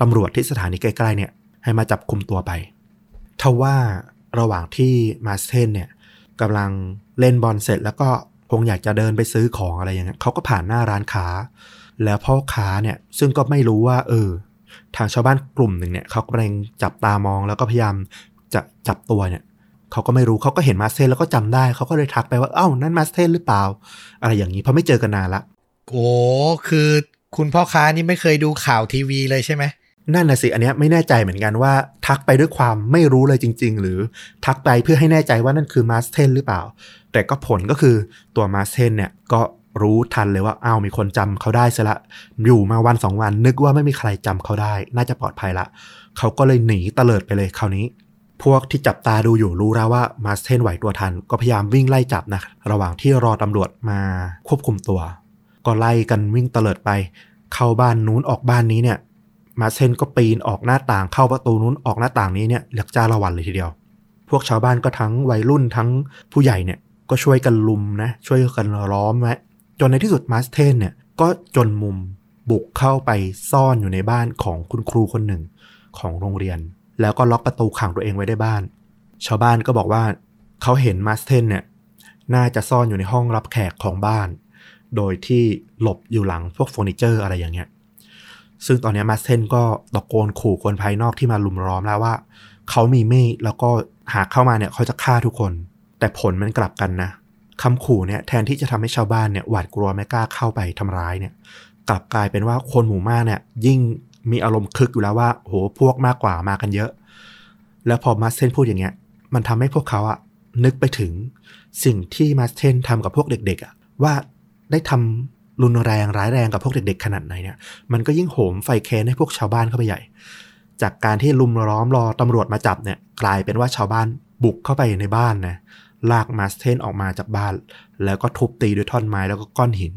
ตำรวจที่สถานีใกล้ๆเนี่ย ให้มาจับคุมตัวไปทว่าระหว่างที่มาสเทนเนี่ยกำลังเล่นบอลเสร็จแล้วก็คงอยากจะเดินไปซื้อของอะไรอย่างเงี้ยเขาก็ผ่านหน้าร้านค้า แล้วพ่อค้าเนี่ยซึ่งก็ไม่รู้ว่า เออ ทางชาวบ้านกลุ่มหนึ่งเนี่ยเขากำลังจับตามองแล้วก็พยายามจะจับตัวเนี่ย เขาก็ไม่รู้เขาก็เห็นมาสเทนแล้วก็จำได้เขาก็เลยทักไปว่าเอ้านั่นมาสเทนหรือเปล่า อะไรอย่างนี้เพราะไม่เจอกันนานละโอ้คือคุณพ่อค้านี่ไม่เคยดูข่าวทีวีเลยใช่ไหมนั่นน่ะสิ อันเนี้ยไม่แน่ใจเหมือนกันว่า ทักไปด้วยความไม่รู้เลยจริง ๆ หรือทักไปเพื่อให้แน่ใจว่านั่นคือมาสเทนหรือเปล่า แต่ก็ผลก็คือตัวมาสเทนเนี่ยก็รู้ทันเลยว่าอ้าวมีคนจำเขาได้ซะละ อยู่มาวันสองวันนึกว่าไม่มีใครจำเขาได้ น่าจะปลอดภัยละ เขาก็เลยหนีเตลิดไปเลยคราวนี้ พวกที่จับตาดูอยู่รู้แล้วว่ามาสเทนไหวตัวทัน ก็พยายามวิ่งไล่จับนะระหว่างที่รอตำรวจมาควบคุมตัว ก็ไล่กันวิ่งเตลิดไป เข้าบ้านนู้นออกบ้านนี้เนี่ย มาเซนก็ปีนออกหน้าต่างเข้าประตูนู้นออกหน้าต่างนี้เนี่ยเหลือกจ้าละวันเลยทีเดียว พวกชาวบ้านก็ทั้งวัยรุ่นทั้งผู้ใหญ่เนี่ยก็ช่วยกันลุมนะช่วยกันล้อมไว้จนในที่สุดมาสเทนเนี่ยก็จนมุมบุกเข้าไปซ่อนอยู่ในบ้านของคุณครูคนหนึ่งของโรงเรียน แล้วก็ล็อกประตูขังตัวเองไว้ได้บ้าน ชาวบ้านก็บอกว่าเขาเห็นมาสเทนเนี่ยน่าจะซ่อนอยู่ในห้องรับแขกของบ้าน โดยที่หลบอยู่หลังพวกเฟอร์นิเจอร์อะไรอย่างเงี้ย ซึ่งตอนนี้มาสเทนก็ตะโกนขู่คนภายนอกที่มาลุมล้อมแล้วว่า เขามีมีดแล้วก็หากเข้ามาเนี่ยเขาจะฆ่าทุกคน แต่ผลมันกลับกันนะคำขู่เนี่ยแทนที่จะทำให้ชาวบ้านเนี่ยหวาดกลัวไม่กล้าเข้าไปทำร้ายเนี่ย กลับกลายเป็นว่าคนหมู่มากเนี่ยยิ่ง มีอารมณ์คึกอยู่แล้วว่าโหพวกมากกว่ามากันเยอะ แล้วพอมาสเทนพูดอย่างเงี้ย มันทำให้พวกเขาอะนึกไปถึงสิ่งที่มาสเทนทำกับพวกเด็กๆอะว่าได้ทำรุนแรงร้ายแรงกับพวกเด็ก ๆ ขนาดไหนเนี่ย มันก็ยิ่งโหมไฟแค้นให้พวกชาวบ้านเข้าไปใหญ่ จากการที่ลุมล้อมรอตำรวจมาจับเนี่ย กลายเป็นว่าชาวบ้านบุกเข้าไปในบ้านนะลากมาสเทนออกมาจากบ้าน แล้วก็ทุบตีด้วยท่อนไม้แล้วก็ก้อนหิน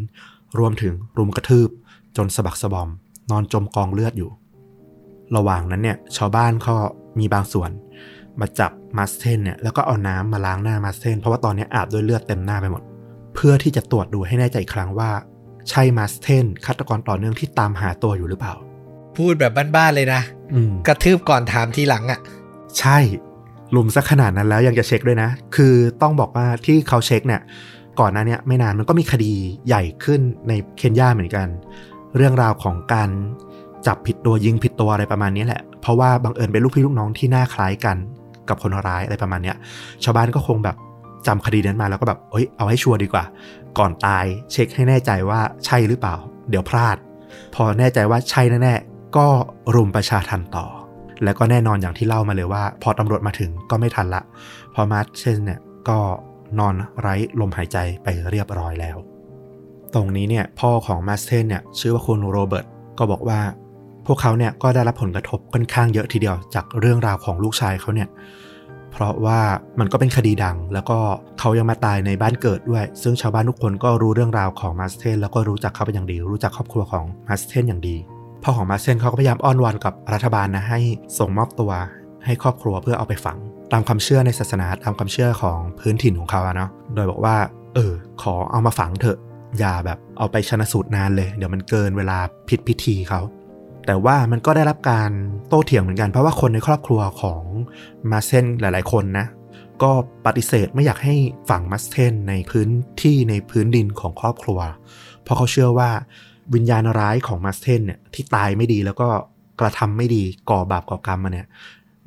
รวมถึงรุมกระทืบจนสะบักสะบอม นอนจมกองเลือดอยู่ ระหว่างนั้นเนี่ยชาวบ้านก็มีบางส่วน มาจับมาสเทนเนี่ยแล้วก็เอาน้ำมาล้างหน้ามาสเทนเพราะว่าตอนนี้อาบด้วยเลือดเต็มหน้าไปหมด เพื่อที่จะตรวจดูให้แน่ใจอีกครั้งว่า ใช่มาสเทนฆาตกรต่อเนื่องที่ตามหาตัวอยู่หรือเปล่า พูดแบบบ้านๆเลยนะอืมกระทืบก่อนถามทีหลังอะ่ะ ใช่ลุมซะขนาดนั้นแล้วยังจะเช็คด้วยนะ คือต้องบอกว่าที่เขาเช็คเนี่ย ก่อนหน้าเนี้ยไม่นานมันก็มีคดีใหญ่ขึ้นในเคนยาเหมือนกัน เรื่องราวของการจับผิดตัวยิงผิดตัวอะไรประมาณนี้แหละ เพราะว่าบังเอิญเป็นลูกพี่ลูกน้องที่หน้าคล้ายกันกับคนร้ายอะไรประมาณเนี้ย ชาวบ้านก็คงแบบจำคดีนั้นมาแล้วก็แบบเอ้ยเอาให้ชัวร์ดีกว่า ก่อนตายเช็คให้แน่ใจว่าใช่หรือเปล่า เดี๋ยวพลาด พอแน่ใจว่าใช่แน่ๆก็รุมประชาทันต่อ แล้วก็แน่นอนอย่างที่เล่ามาเลยว่า พอตำรวจมาถึงก็ไม่ทันละ พอมาร์ชเชนเนี่ยก็นอนไร้ลมหายใจไปเรียบร้อยแล้ว ตรงนี้เนี่ยพ่อของมาสเทนเนี่ยชื่อว่าคุณโรเบิร์ตก็บอกว่า พวกเขาเนี่ยก็ได้รับผลกระทบค่อนข้างเยอะทีเดียวจากเรื่องราวของลูกชายเขาเนี่ยเพราะว่ามันก็เป็นคดีดัง แล้วก็เขายังมาตายในบ้านเกิดด้วย ซึ่งชาวบ้านทุกคนก็รู้เรื่องราวของมาสเทนแล้วก็รู้จักเขาเป็นอย่างดี รู้จักครอบครัวของมาสเทนอย่างดีพ่อของมาสเทนเขาก็พยายามอ้อนวอนกับรัฐบาลนะให้ส่งมอบตัวให้ครอบครัวเพื่อเอาไปฝัง ตามความเชื่อในศาสนาตามความเชื่อของพื้นถิ่นของเขาเนาะโดยบอกว่า เออ ขอเอามาฝังเถอะ อย่าแบบเอาไปชนะสูตรนานเลย เดี๋ยวมันเกินเวลาผิดพิธีเขา แต่ว่ามันก็ได้รับการโต้เถียงเหมือนกัน เพราะว่าคนในครอบครัวของมาเซนหลาย ๆ คนนะ ก็ปฏิเสธไม่อยากให้ฝังมัสเทนในพื้นที่ในพื้นดินของครอบครัว เพราะเขาเชื่อว่าวิญญาณร้ายของมัสเทนเนี่ยที่ตายไม่ดีแล้วก็กระทำไม่ดีก่อบาปก่อกรรมมาเนี่ย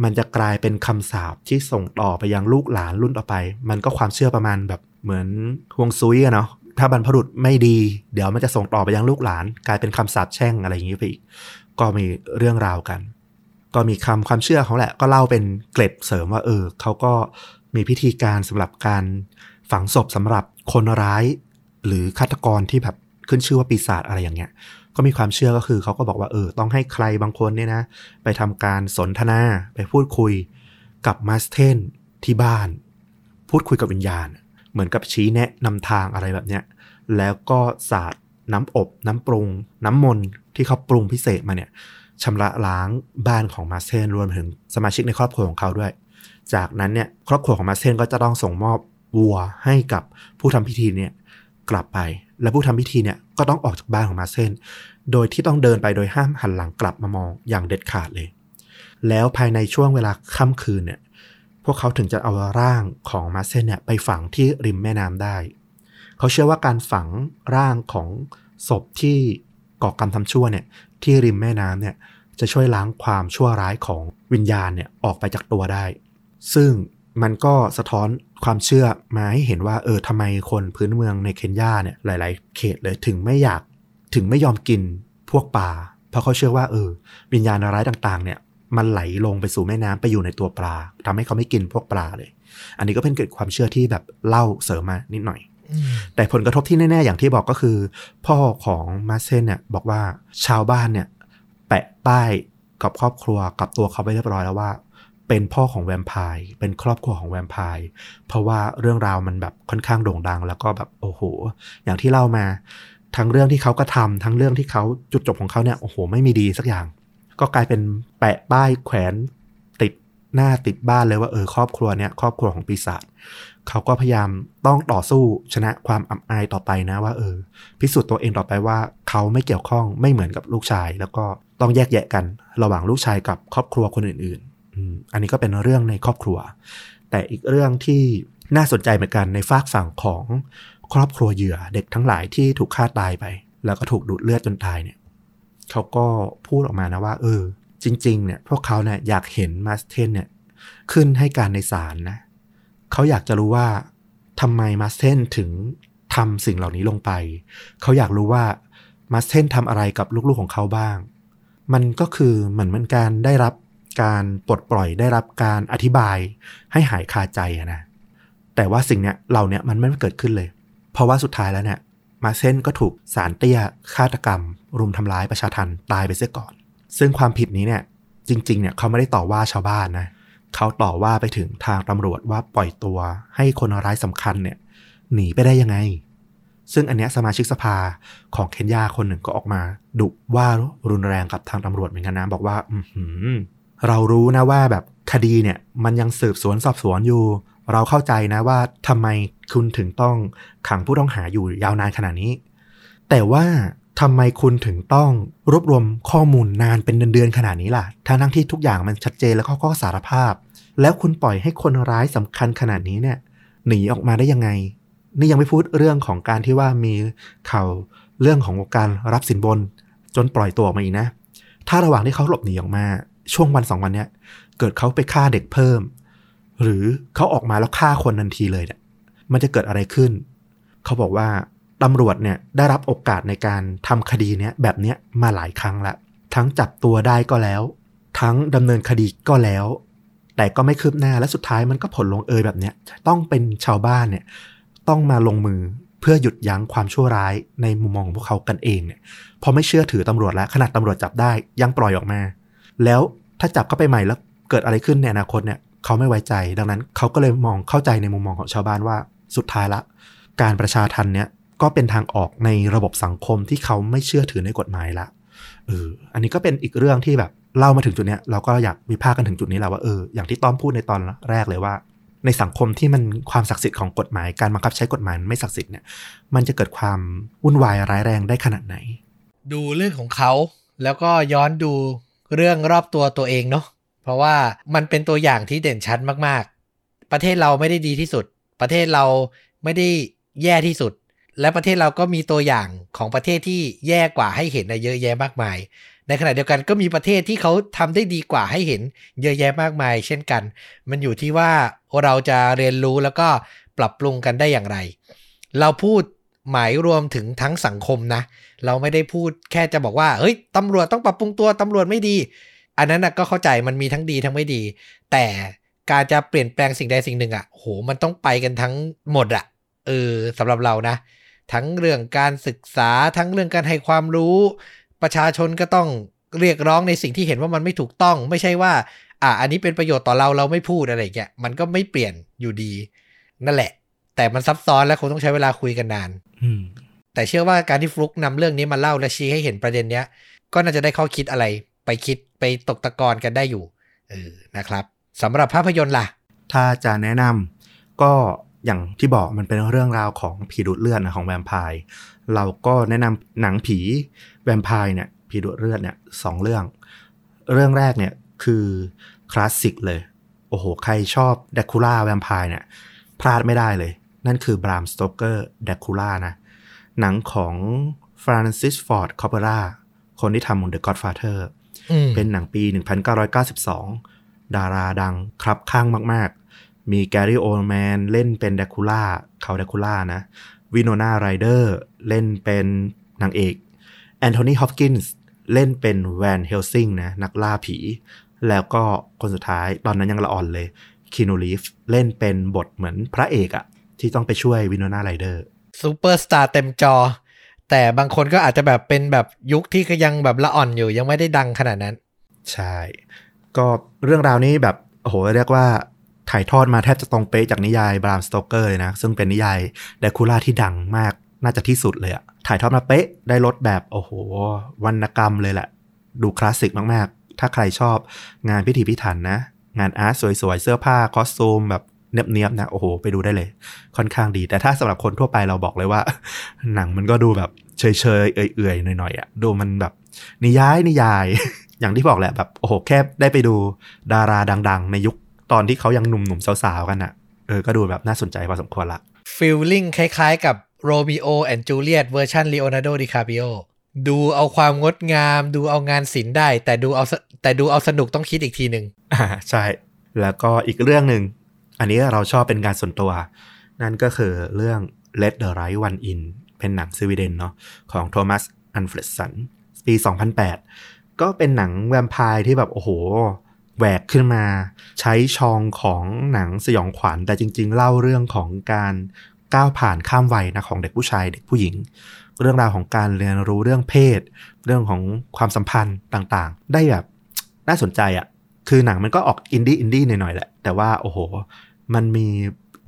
มันจะกลายเป็นคำสาปที่ส่งต่อไปยังลูกหลานรุ่นต่อไป มันก็ความเชื่อประมาณแบบเหมือนฮวงซุยอะเนาะ ถ้าบรรพบุรุษไม่ดี เดี๋ยวมันจะส่งต่อไปยังลูกหลาน กลายเป็นคำสาปแช่งอะไรอย่างนี้ไปอีก ก็มีเรื่องราวกัน ก็มีคำความเชื่อเขาแหละ ก็เล่าเป็นเกร็ดเสริมว่า เออเขาก็มีพิธีการสำหรับการฝังศพสำหรับคนร้าย หรือฆาตกรที่แบบขึ้นชื่อว่าปีศาจอะไรอย่างเงี้ย ก็มีความเชื่อก็คือเขาก็บอกว่าเออ ต้องให้ใครบางคนเนี่ยนะ ไปทำการสนทนาไปพูดคุยกับมาสเทนที่บ้าน พูดคุยกับวิญญาณ เหมือนกับชี้แนะนำทางอะไรแบบเนี้ยแล้วก็สาดน้ำอบน้ำปรุง น้ำมนต์ที่เขาปรุงพิเศษมาเนี่ยชำระล้างบ้านของมาเทนรวมถึงสมาชิกในครอบครัวของเขาด้วย จากนั้นเนี่ยครอบครัวของมาเทนก็จะต้องส่งมอบวัวให้กับผู้ทำพิธีเนี่ยกลับไป และผู้ทำพิธีเนี่ยก็ต้องออกจากบ้านของมาเทนโดยที่ต้องเดินไปโดยห้ามหันหลังกลับมามองอย่างเด็ดขาดเลย แล้วภายในช่วงเวลาค่ำคืนเนี่ย วกเขาถึงจะเอาร่างของมาเซนเนี่ยไปฝังที่ริมแม่น้ำได้ เขาเชื่อว่าการฝังร่างของศพที่ก่อกรรมทำชั่วเนี่ยที่ริมแม่น้ำเนี่ยจะช่วยล้างความชั่วร้ายของวิญญาณเนี่ยออกไปจากตัวได้ ซึ่งมันก็สะท้อนความเชื่อมาให้เห็นว่าเออทำไมคนพื้นเมืองในเคนยาเนี่ยหลาย ๆ เขตเลยถึงไม่อยากถึงไม่ยอมกินพวกปลาเพราะเขาเชื่อว่าเออวิญญาณร้ายต่าง ๆ เนี่ย มันไหลลงไปสู่แม่น้ำไปอยู่ในตัวปลาทำให้เขาไม่กินพวกปลาเลย อันนี้ก็เป็นเกิดความเชื่อที่แบบเล่าเสริมมานิดหน่อย แต่ผลกระทบที่แน่ ๆ อย่างที่บอกก็คือ พ่อของมาเซนเนี่ยบอกว่าชาวบ้านเนี่ย แปะป้ายกับครอบครัวกับตัวเขาไปเรียบร้อยแล้วว่า เป็นพ่อของแวมไพร์เป็นครอบครัวของแวมไพร์เพราะว่าเรื่องราวมันแบบค่อนข้างโด่งดัง แล้วก็แบบโอ้โห อย่างที่เล่ามาทั้งเรื่องที่เขาก็ทำทั้งเรื่องที่เขาจุดจบของเขาเนี่ยโอ้โห ไม่มีดีสักอย่าง ก็กลายเป็นแปะป้ายแขวนติดหน้าติดบ้านเลยว่าเออครอบครัวเนี่ยครอบครัวของปีศาจเขาก็พยายามต้องต่อสู้ชนะความอับอายต่อไปนะว่าเออ พิสูจน์ตัวเองต่อไปว่า เขาไม่เกี่ยวข้องไม่เหมือนกับลูกชาย แล้วก็ต้องแยกแยะกัน ระหว่างลูกชายกับครอบครัวคนอื่นๆอันนี้ก็เป็นเรื่องในครอบครัว แต่อีกเรื่องที่น่าสนใจเหมือนกันในฝากฝั่งของครอบครัวเหยื่อเด็กทั้งหลายที่ถูกฆ่าตายไป แล้วก็ถูกดูดเลือดจนตายเนี่ย เขาก็พูดออกมานะว่า เออ จริง ๆ เนี่ยพวกเขาเนี่ยอยากเห็นมาสเทนเนี่ยขึ้นให้การในศาลนะ เขาอยากจะรู้ว่าทำไมมาสเทนถึงทำสิ่งเหล่านี้ลงไป เขาอยากรู้ว่ามาสเทนทำอะไรกับลูกๆของเขาบ้าง มันก็คือเหมือนมันการได้รับการปลดปล่อยได้รับการอธิบายให้หายคาใจนะ แต่ว่าสิ่งเนี้ยเราเนี้ยมันไม่เกิดขึ้นเลย เพราะว่าสุดท้ายแล้วเนี่ย มาเซนก็ถูกสารเตี้ยฆาตกรรม รุมทำร้ายประชาทันตายไปเสียก่อน ซึ่งความผิดนี้เนี่ยจริง ๆ เนี่ยเขาไม่ได้ต่อว่าชาวบ้านนะเขาต่อว่าไปถึงทางตำรวจว่าปล่อยตัวให้คนร้ายสำคัญเนี่ยหนีไปได้ยังไง ซึ่งอันเนี้ยสมาชิกสภาของเคนยาคนหนึ่งก็ออกมา ดุว่ารุนแรงกับทางตำรวจเหมือนกันนะบอกว่า อือหือเรารู้นะว่าแบบคดีเนี่ยมันยังสืบสวนสอบสวนอยู่ เราเข้าใจนะว่าทำไมคุณถึงต้องขังผู้ต้องหาอยู่ยาวนานขนาดนี้ แต่ว่าทำไมคุณถึงต้องรวบรวมข้อมูลนานเป็นเดือนๆขนาดนี้ล่ะทั้งทั้งที่ทุกอย่างมันชัดเจนแล้วก็ข้อสารภาพ แล้วคุณปล่อยให้คนร้ายสำคัญขนาดนี้เนี่ย หนีออกมาได้ยังไง นี่ยังไม่พูดเรื่องของการที่ว่ามีข่าวเรื่องของการรับสินบน จนปล่อยตัวออกมาอีกนะ ถ้าระหว่างที่เขาหลบหนีออกมา ช่วงวันสองวันเนี้ยเกิดเขาไปฆ่าเด็กเพิ่ม หรือเขาออกมาแล้วฆ่าคนทันทีเลยเนี่ยมันจะเกิดอะไรขึ้น เขาบอกว่าตำรวจเนี่ยได้รับโอกาสในการทำคดีเนี้ยแบบเนี้ยมาหลายครั้งละ ทั้งจับตัวได้ก็แล้ว ทั้งดำเนินคดีก็แล้ว แต่ก็ไม่คืบหน้าและสุดท้ายมันก็ผลลงเอยแบบเนี้ยต้องเป็นชาวบ้านเนี่ยต้องมาลงมือเพื่อหยุดยั้งความชั่วร้ายในมุมมองของพวกเขากันเองเนี่ยเพราะไม่เชื่อถือตำรวจแล้วขนาดตำรวจจับได้ยังปล่อยออกมา แล้วถ้าจับเข้าไปใหม่แล้วเกิดอะไรขึ้นในอนาคตเนี่ย เขาไม่ไว้ใจ ดังนั้นเขาก็เลยมองเข้าใจในมุมมองของชาวบ้านว่าสุดท้ายละ การประชาทันเนี่ยก็เป็นทางออกในระบบสังคมที่เขาไม่เชื่อถือในกฎหมายละเอออันนี้ก็เป็นอีกเรื่องที่แบบเล่ามาถึงจุดเนี้ยเราก็อยากวิพากษ์กันถึงจุดนี้แหละว่าเอออย่างที่ต้อมพูดในตอนแรกเลยว่า ในสังคมที่มันความศักดิ์สิทธิ์ของกฎหมาย การบังคับใช้กฎหมายไม่ศักดิ์สิทธิ์เนี่ยมันจะเกิดความวุ่นวายร้ายแรงได้ขนาดไหน ดูเรื่องของเขา แล้วก็ย้อนดูเรื่องรอบตัวตัวเองเนาะ เพราะว่ามันเป็นตัวอย่างที่เด่นชัดมากๆ ประเทศเราไม่ได้ดีที่สุด ประเทศเราไม่ได้แย่ที่สุด และประเทศเราก็มีตัวอย่างของประเทศที่แย่กว่าให้เห็นเยอะแยะมากมาย ในขณะเดียวกันก็มีประเทศที่เขาทำได้ดีกว่าให้เห็นเยอะแยะมากมาย เช่นกัน มันอยู่ที่ว่าเราจะเรียนรู้แล้วก็ปรับปรุงกันได้อย่างไร เราพูดหมายรวมถึงทั้งสังคมนะ เราไม่ได้พูดแค่จะบอกว่า เฮ้ยตำรวจต้องปรับปรุงตัวตำรวจไม่ดี อันนั้นนะก็เข้าใจมันมีทั้งดีทั้งไม่ดี แต่การจะเปลี่ยนแปลงสิ่งใดสิ่งหนึ่งอะ่ะโหมันต้องไปกันทั้งหมดอะ่ะเออสำหรับเรานะ ทั้งเรื่องการศึกษาทั้งเรื่องการให้ความรู้ ประชาชนก็ต้องเรียกร้องในสิ่งที่เห็นว่ามันไม่ถูกต้อง ไม่ใช่ว่า อะอันนี้เป็นประโยชน์ต่อเราเราไม่พูดอะไรอย่างเงี้ยมันก็ไม่เปลี่ยนอยู่ดี นั่นแหละ แต่มันซับซ้อนและคงต้องใช้เวลาคุยกันนานอืมแต่เชื่อว่าการที่ฟลุกนำเรื่องนี้มาเล่าและชี้ให้เห็นประเด็นเนี้ย ก็น่าจะได้ข้อคิดอะไร ไปคิดไปตกตะกอนกันได้อยู่เออนะครับสำหรับภาพยนตร์ล่ะ ถ้าจะแนะนำก็อย่างที่บอกมันเป็นเรื่องราวของผีดูดเลือดนะของแวมไพร์เราก็แนะนำหนังผีแวมไพร์เนี่ยผีดูดเลือดเนี่ยสองเรื่อง เรื่องแรกเนี่ยคือคลาสสิกเลย โอ้โห ใครชอบเดคูล่าแวมไพร์เนี่ยพลาดไม่ได้เลย นั่นคือ Bram Stoker's Dracula นะ หนังของฟรานซิสฟอร์ดคอปโปล่าคนที่ทำ The Godfather อืมเป็นหนังปี 1992 ดาราดังคับคั่งมาก ๆ มีแกรี่โอลด์แมนเล่นเป็นเดคูล่า Count Dracula นะวินโนนาไรเดอร์เล่นเป็นนางเอกแอนโทนีฮอปกินส์เล่นเป็นแวนเฮลซิงนะนักล่าผี แล้วก็คนสุดท้ายตอนนั้นยังละอ่อนเลยคีอานูรีฟส์เล่นเป็นบทเหมือนพระเอกอะที่ต้องไปช่วยวินโนนาไรเดอร์ซูเปอร์สตาร์เต็มจอ แต่บางคนก็อาจจะแบบเป็นแบบยุคที่ก็ยังแบบละอ่อนอยู่ยังไม่ได้ดังขนาดนั้น ใช่ ก็เรื่องราวนี้แบบโอ้โหเรียกว่าถ่ายทอดมาแทบจะตรงเป๊ะจากนิยาย Bram Stoker เลยนะ ซึ่งเป็นนิยายเดคูล่าที่ดังมากน่าจะที่สุดเลยอะถ่ายทอดมาเป๊ะได้รสแบบโอ้โหวรรณกรรมเลยแหละ ดูคลาสสิกมากๆ ถ้าใครชอบงานพิถีพิถันนะ งาน art สวยๆ เสื้อผ้า costume แบบ เนียบๆนะโอ้โห ไปดูได้เลย ค่อนข้างดี แต่ถ้าสำหรับคนทั่วไปเราบอกเลยว่า หนังมันก็ดูแบบเฉยๆเอื่อยๆหน่อยๆอะดูมันแบบ นิยายนิยาย อย่างที่บอกแหละแบบโอ้โหแค่ได้ไปดูดาราดัง ๆ ในยุคตอนที่เขายังหนุ่มๆสาวๆกันอะเออก็ดูแบบน่าสนใจพอสมควรละ feeling คล้ายๆกับ Romeo and Juliet เวอร์ชัน Leonardo DiCaprio ดูเอาความงดงาม ดูเอางานศิลป์ได้ แต่ดูเอาสแต่ดูเอาสนุกต้องคิดอีกทีหนึ่งอ่าใช่ แล้วก็อีกเรื่องหนึ่ง อันนี้เราชอบเป็นการส่วนตัว นั่นก็คือเรื่อง Let the Right One In เป็นหนังสวีเดนเนาะของโทมัสอันเฟรสันปี 2008 ก็เป็นหนังแวมไพร์ที่แบบโอ้โหแหวกขึ้นมาใช้ชองของหนังสยองขวัญ แต่จริง ๆ เล่าเรื่องของการก้าวผ่านข้ามวัยนะของเด็กผู้ชายเด็กผู้หญิง เรื่องราวของการเรียนรู้เรื่องเพศ เรื่องของความสัมพันธ์ต่างๆ ได้แบบน่าสนใจอะ่ะคือหนังมันก็ออก indie indie หน่อยๆแหละ แต่ว่าโอ้โห มันมี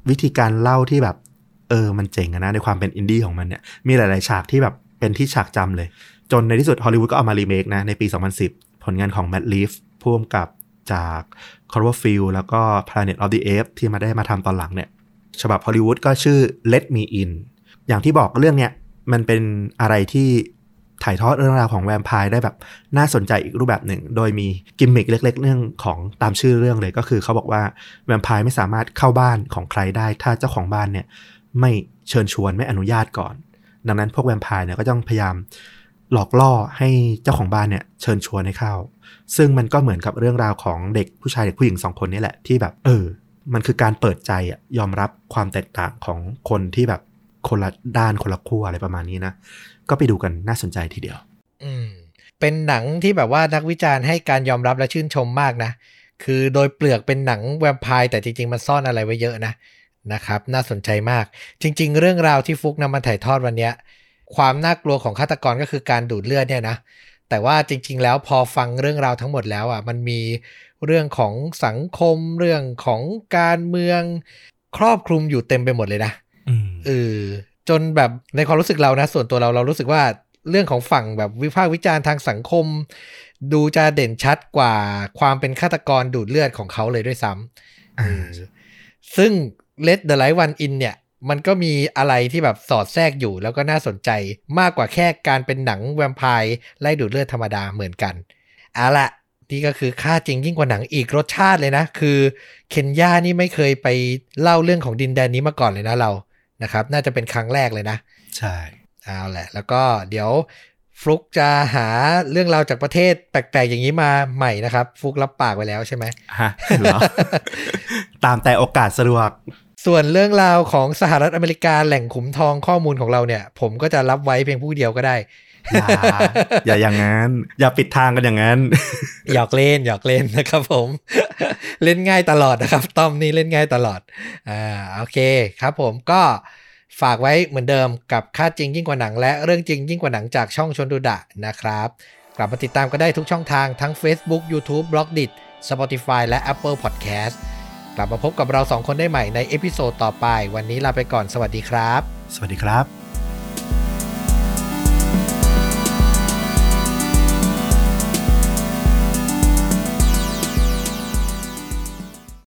วิธีการเล่าที่แบบเออมันเจ๋งนะในความเป็นอินดี้ของมันเนี่ยมีหลาย ๆ ฉากที่แบบเป็นที่ฉากจำเลย จนในที่สุดฮอลลีวูดก็เอามารีเมคนะในปี 2010 ผลงานของแม t ลีฟพ่วงกับจาก c o r v e r f i e l d แล้วก็ Planet of the Apes ที่มาได้มาทำตอนหลังเนี่ย ฉบับฮอลลีวูดก็ชื่อ Let Me In อย่างที่บอกเรื่องเนี้ยมันเป็นอะไรที่ ถ่ายทอดเรื่องราวของแวมไพร์ได้แบบน่าสนใจอีกรูปแบบหนึ่ง โดยมีกิมมิคเล็ก ๆ เรื่องของตามชื่อเรื่องเลยก็คือเขาบอกว่าแวมไพร์ไม่สามารถเข้าบ้านของใครได้ ถ้าเจ้าของบ้านเนี่ยไม่เชิญชวนไม่อนุญาตก่อน ดังนั้นพวกแวมไพร์เนี่ยก็ต้องพยายามหลอกล่อให้เจ้าของบ้านเนี่ยเชิญชวนให้เข้า ซึ่งมันก็เหมือนกับเรื่องราวของเด็กผู้ชายเด็กผู้หญิงสองคนนี่แหละที่แบบ เออ มันคือการเปิดใจยอมรับความแตกต่างของคนที่แบบคนละด้านคนละขั้วอะไรประมาณนี้นะ ก็ไปดูกันน่าสนใจทีเดียว อืม เป็นหนังที่แบบว่านักวิจารณ์ให้การยอมรับและชื่นชมมากนะ คือโดยเปลือกเป็นหนังแวมไพร์แต่จริง ๆ มันซ่อนอะไรไว้เยอะนะนะครับ น่าสนใจมาก จริง ๆ เรื่องราวที่ฟุกนำมาถ่ายทอดวันเนี้ยความน่ากลัวของฆาตกรก็คือการดูดเลือดเนี่ยนะแต่ว่าจริง ๆ แล้วพอฟังเรื่องราวทั้งหมดแล้วอะมันมีเรื่องของสังคมเรื่องของการเมืองครอบคลุมอยู่เต็มไปหมดเลยนะอืมเออ จนแบบในความรู้สึกเรานะ ส่วนตัวเราเรารู้สึกว่าเรื่องของฝั่งแบบวิพากษ์วิจารณ์ทางสังคม ดูจะเด่นชัดกว่าความเป็นฆาตกรดูดเลือดของเขาเลยด้วยซ้ำอ่าเออซึ่ง Let the Light One In เนี่ย มันก็มีอะไรที่แบบสอดแทรกอยู่แล้วก็น่าสนใจมากกว่าแค่การเป็นหนังแวมไพร์ไล่ดูดเลือดธรรมดาเหมือนกันเอาละนี่ก็คือค่าจริงยิ่งกว่าหนังอีกรสชาติเลยนะ คือเคนยานี่ไม่เคยไปเล่าเรื่องของดินแดนนี้มาก่อนเลยนะเรา นะครับ น่าจะเป็นครั้งแรกเลยนะ ใช่เอาแหละ แล้วก็เดี๋ยวฟลุกจะหาเรื่องราวจากประเทศแปลกๆอย่างนี้มาใหม่นะครับ ฟลุกรับปากไว้แล้วใช่ไหมฮะเหรอตามแต่โอกาสสะดวก ส่วนเรื่องราวของสหรัฐอเมริกาแหล่งขุมทองข้อมูลของเราเนี่ย ผมก็จะรับไว้เพียงผู้เดียวก็ได้ อย่าอย่าอย่างนั้น อย่าปิดทางกันอย่างนั้น หยอกเล่นหยอกเล่นนะครับผม เล่นง่ายตลอดนะครับ ต้อมนี่เล่นง่ายตลอดอ่าโอเคครับผมก็ฝากไว้เหมือนเดิมกับฆาตจริงยิ่งกว่าหนัง และเรื่องจริงยิ่งกว่าหนังจากช่องชนดูดะนะครับ กลับมาติดตามก็ได้ทุกช่องทางทั้ง Facebook YouTube b l o g d i t Spotify และ Apple Podcast กลับมาพบกับเราสองคนได้ใหม่ใน episode ต่อไป วันนี้ลาไปก่อนสวัสดีครับ สวัสดีครับ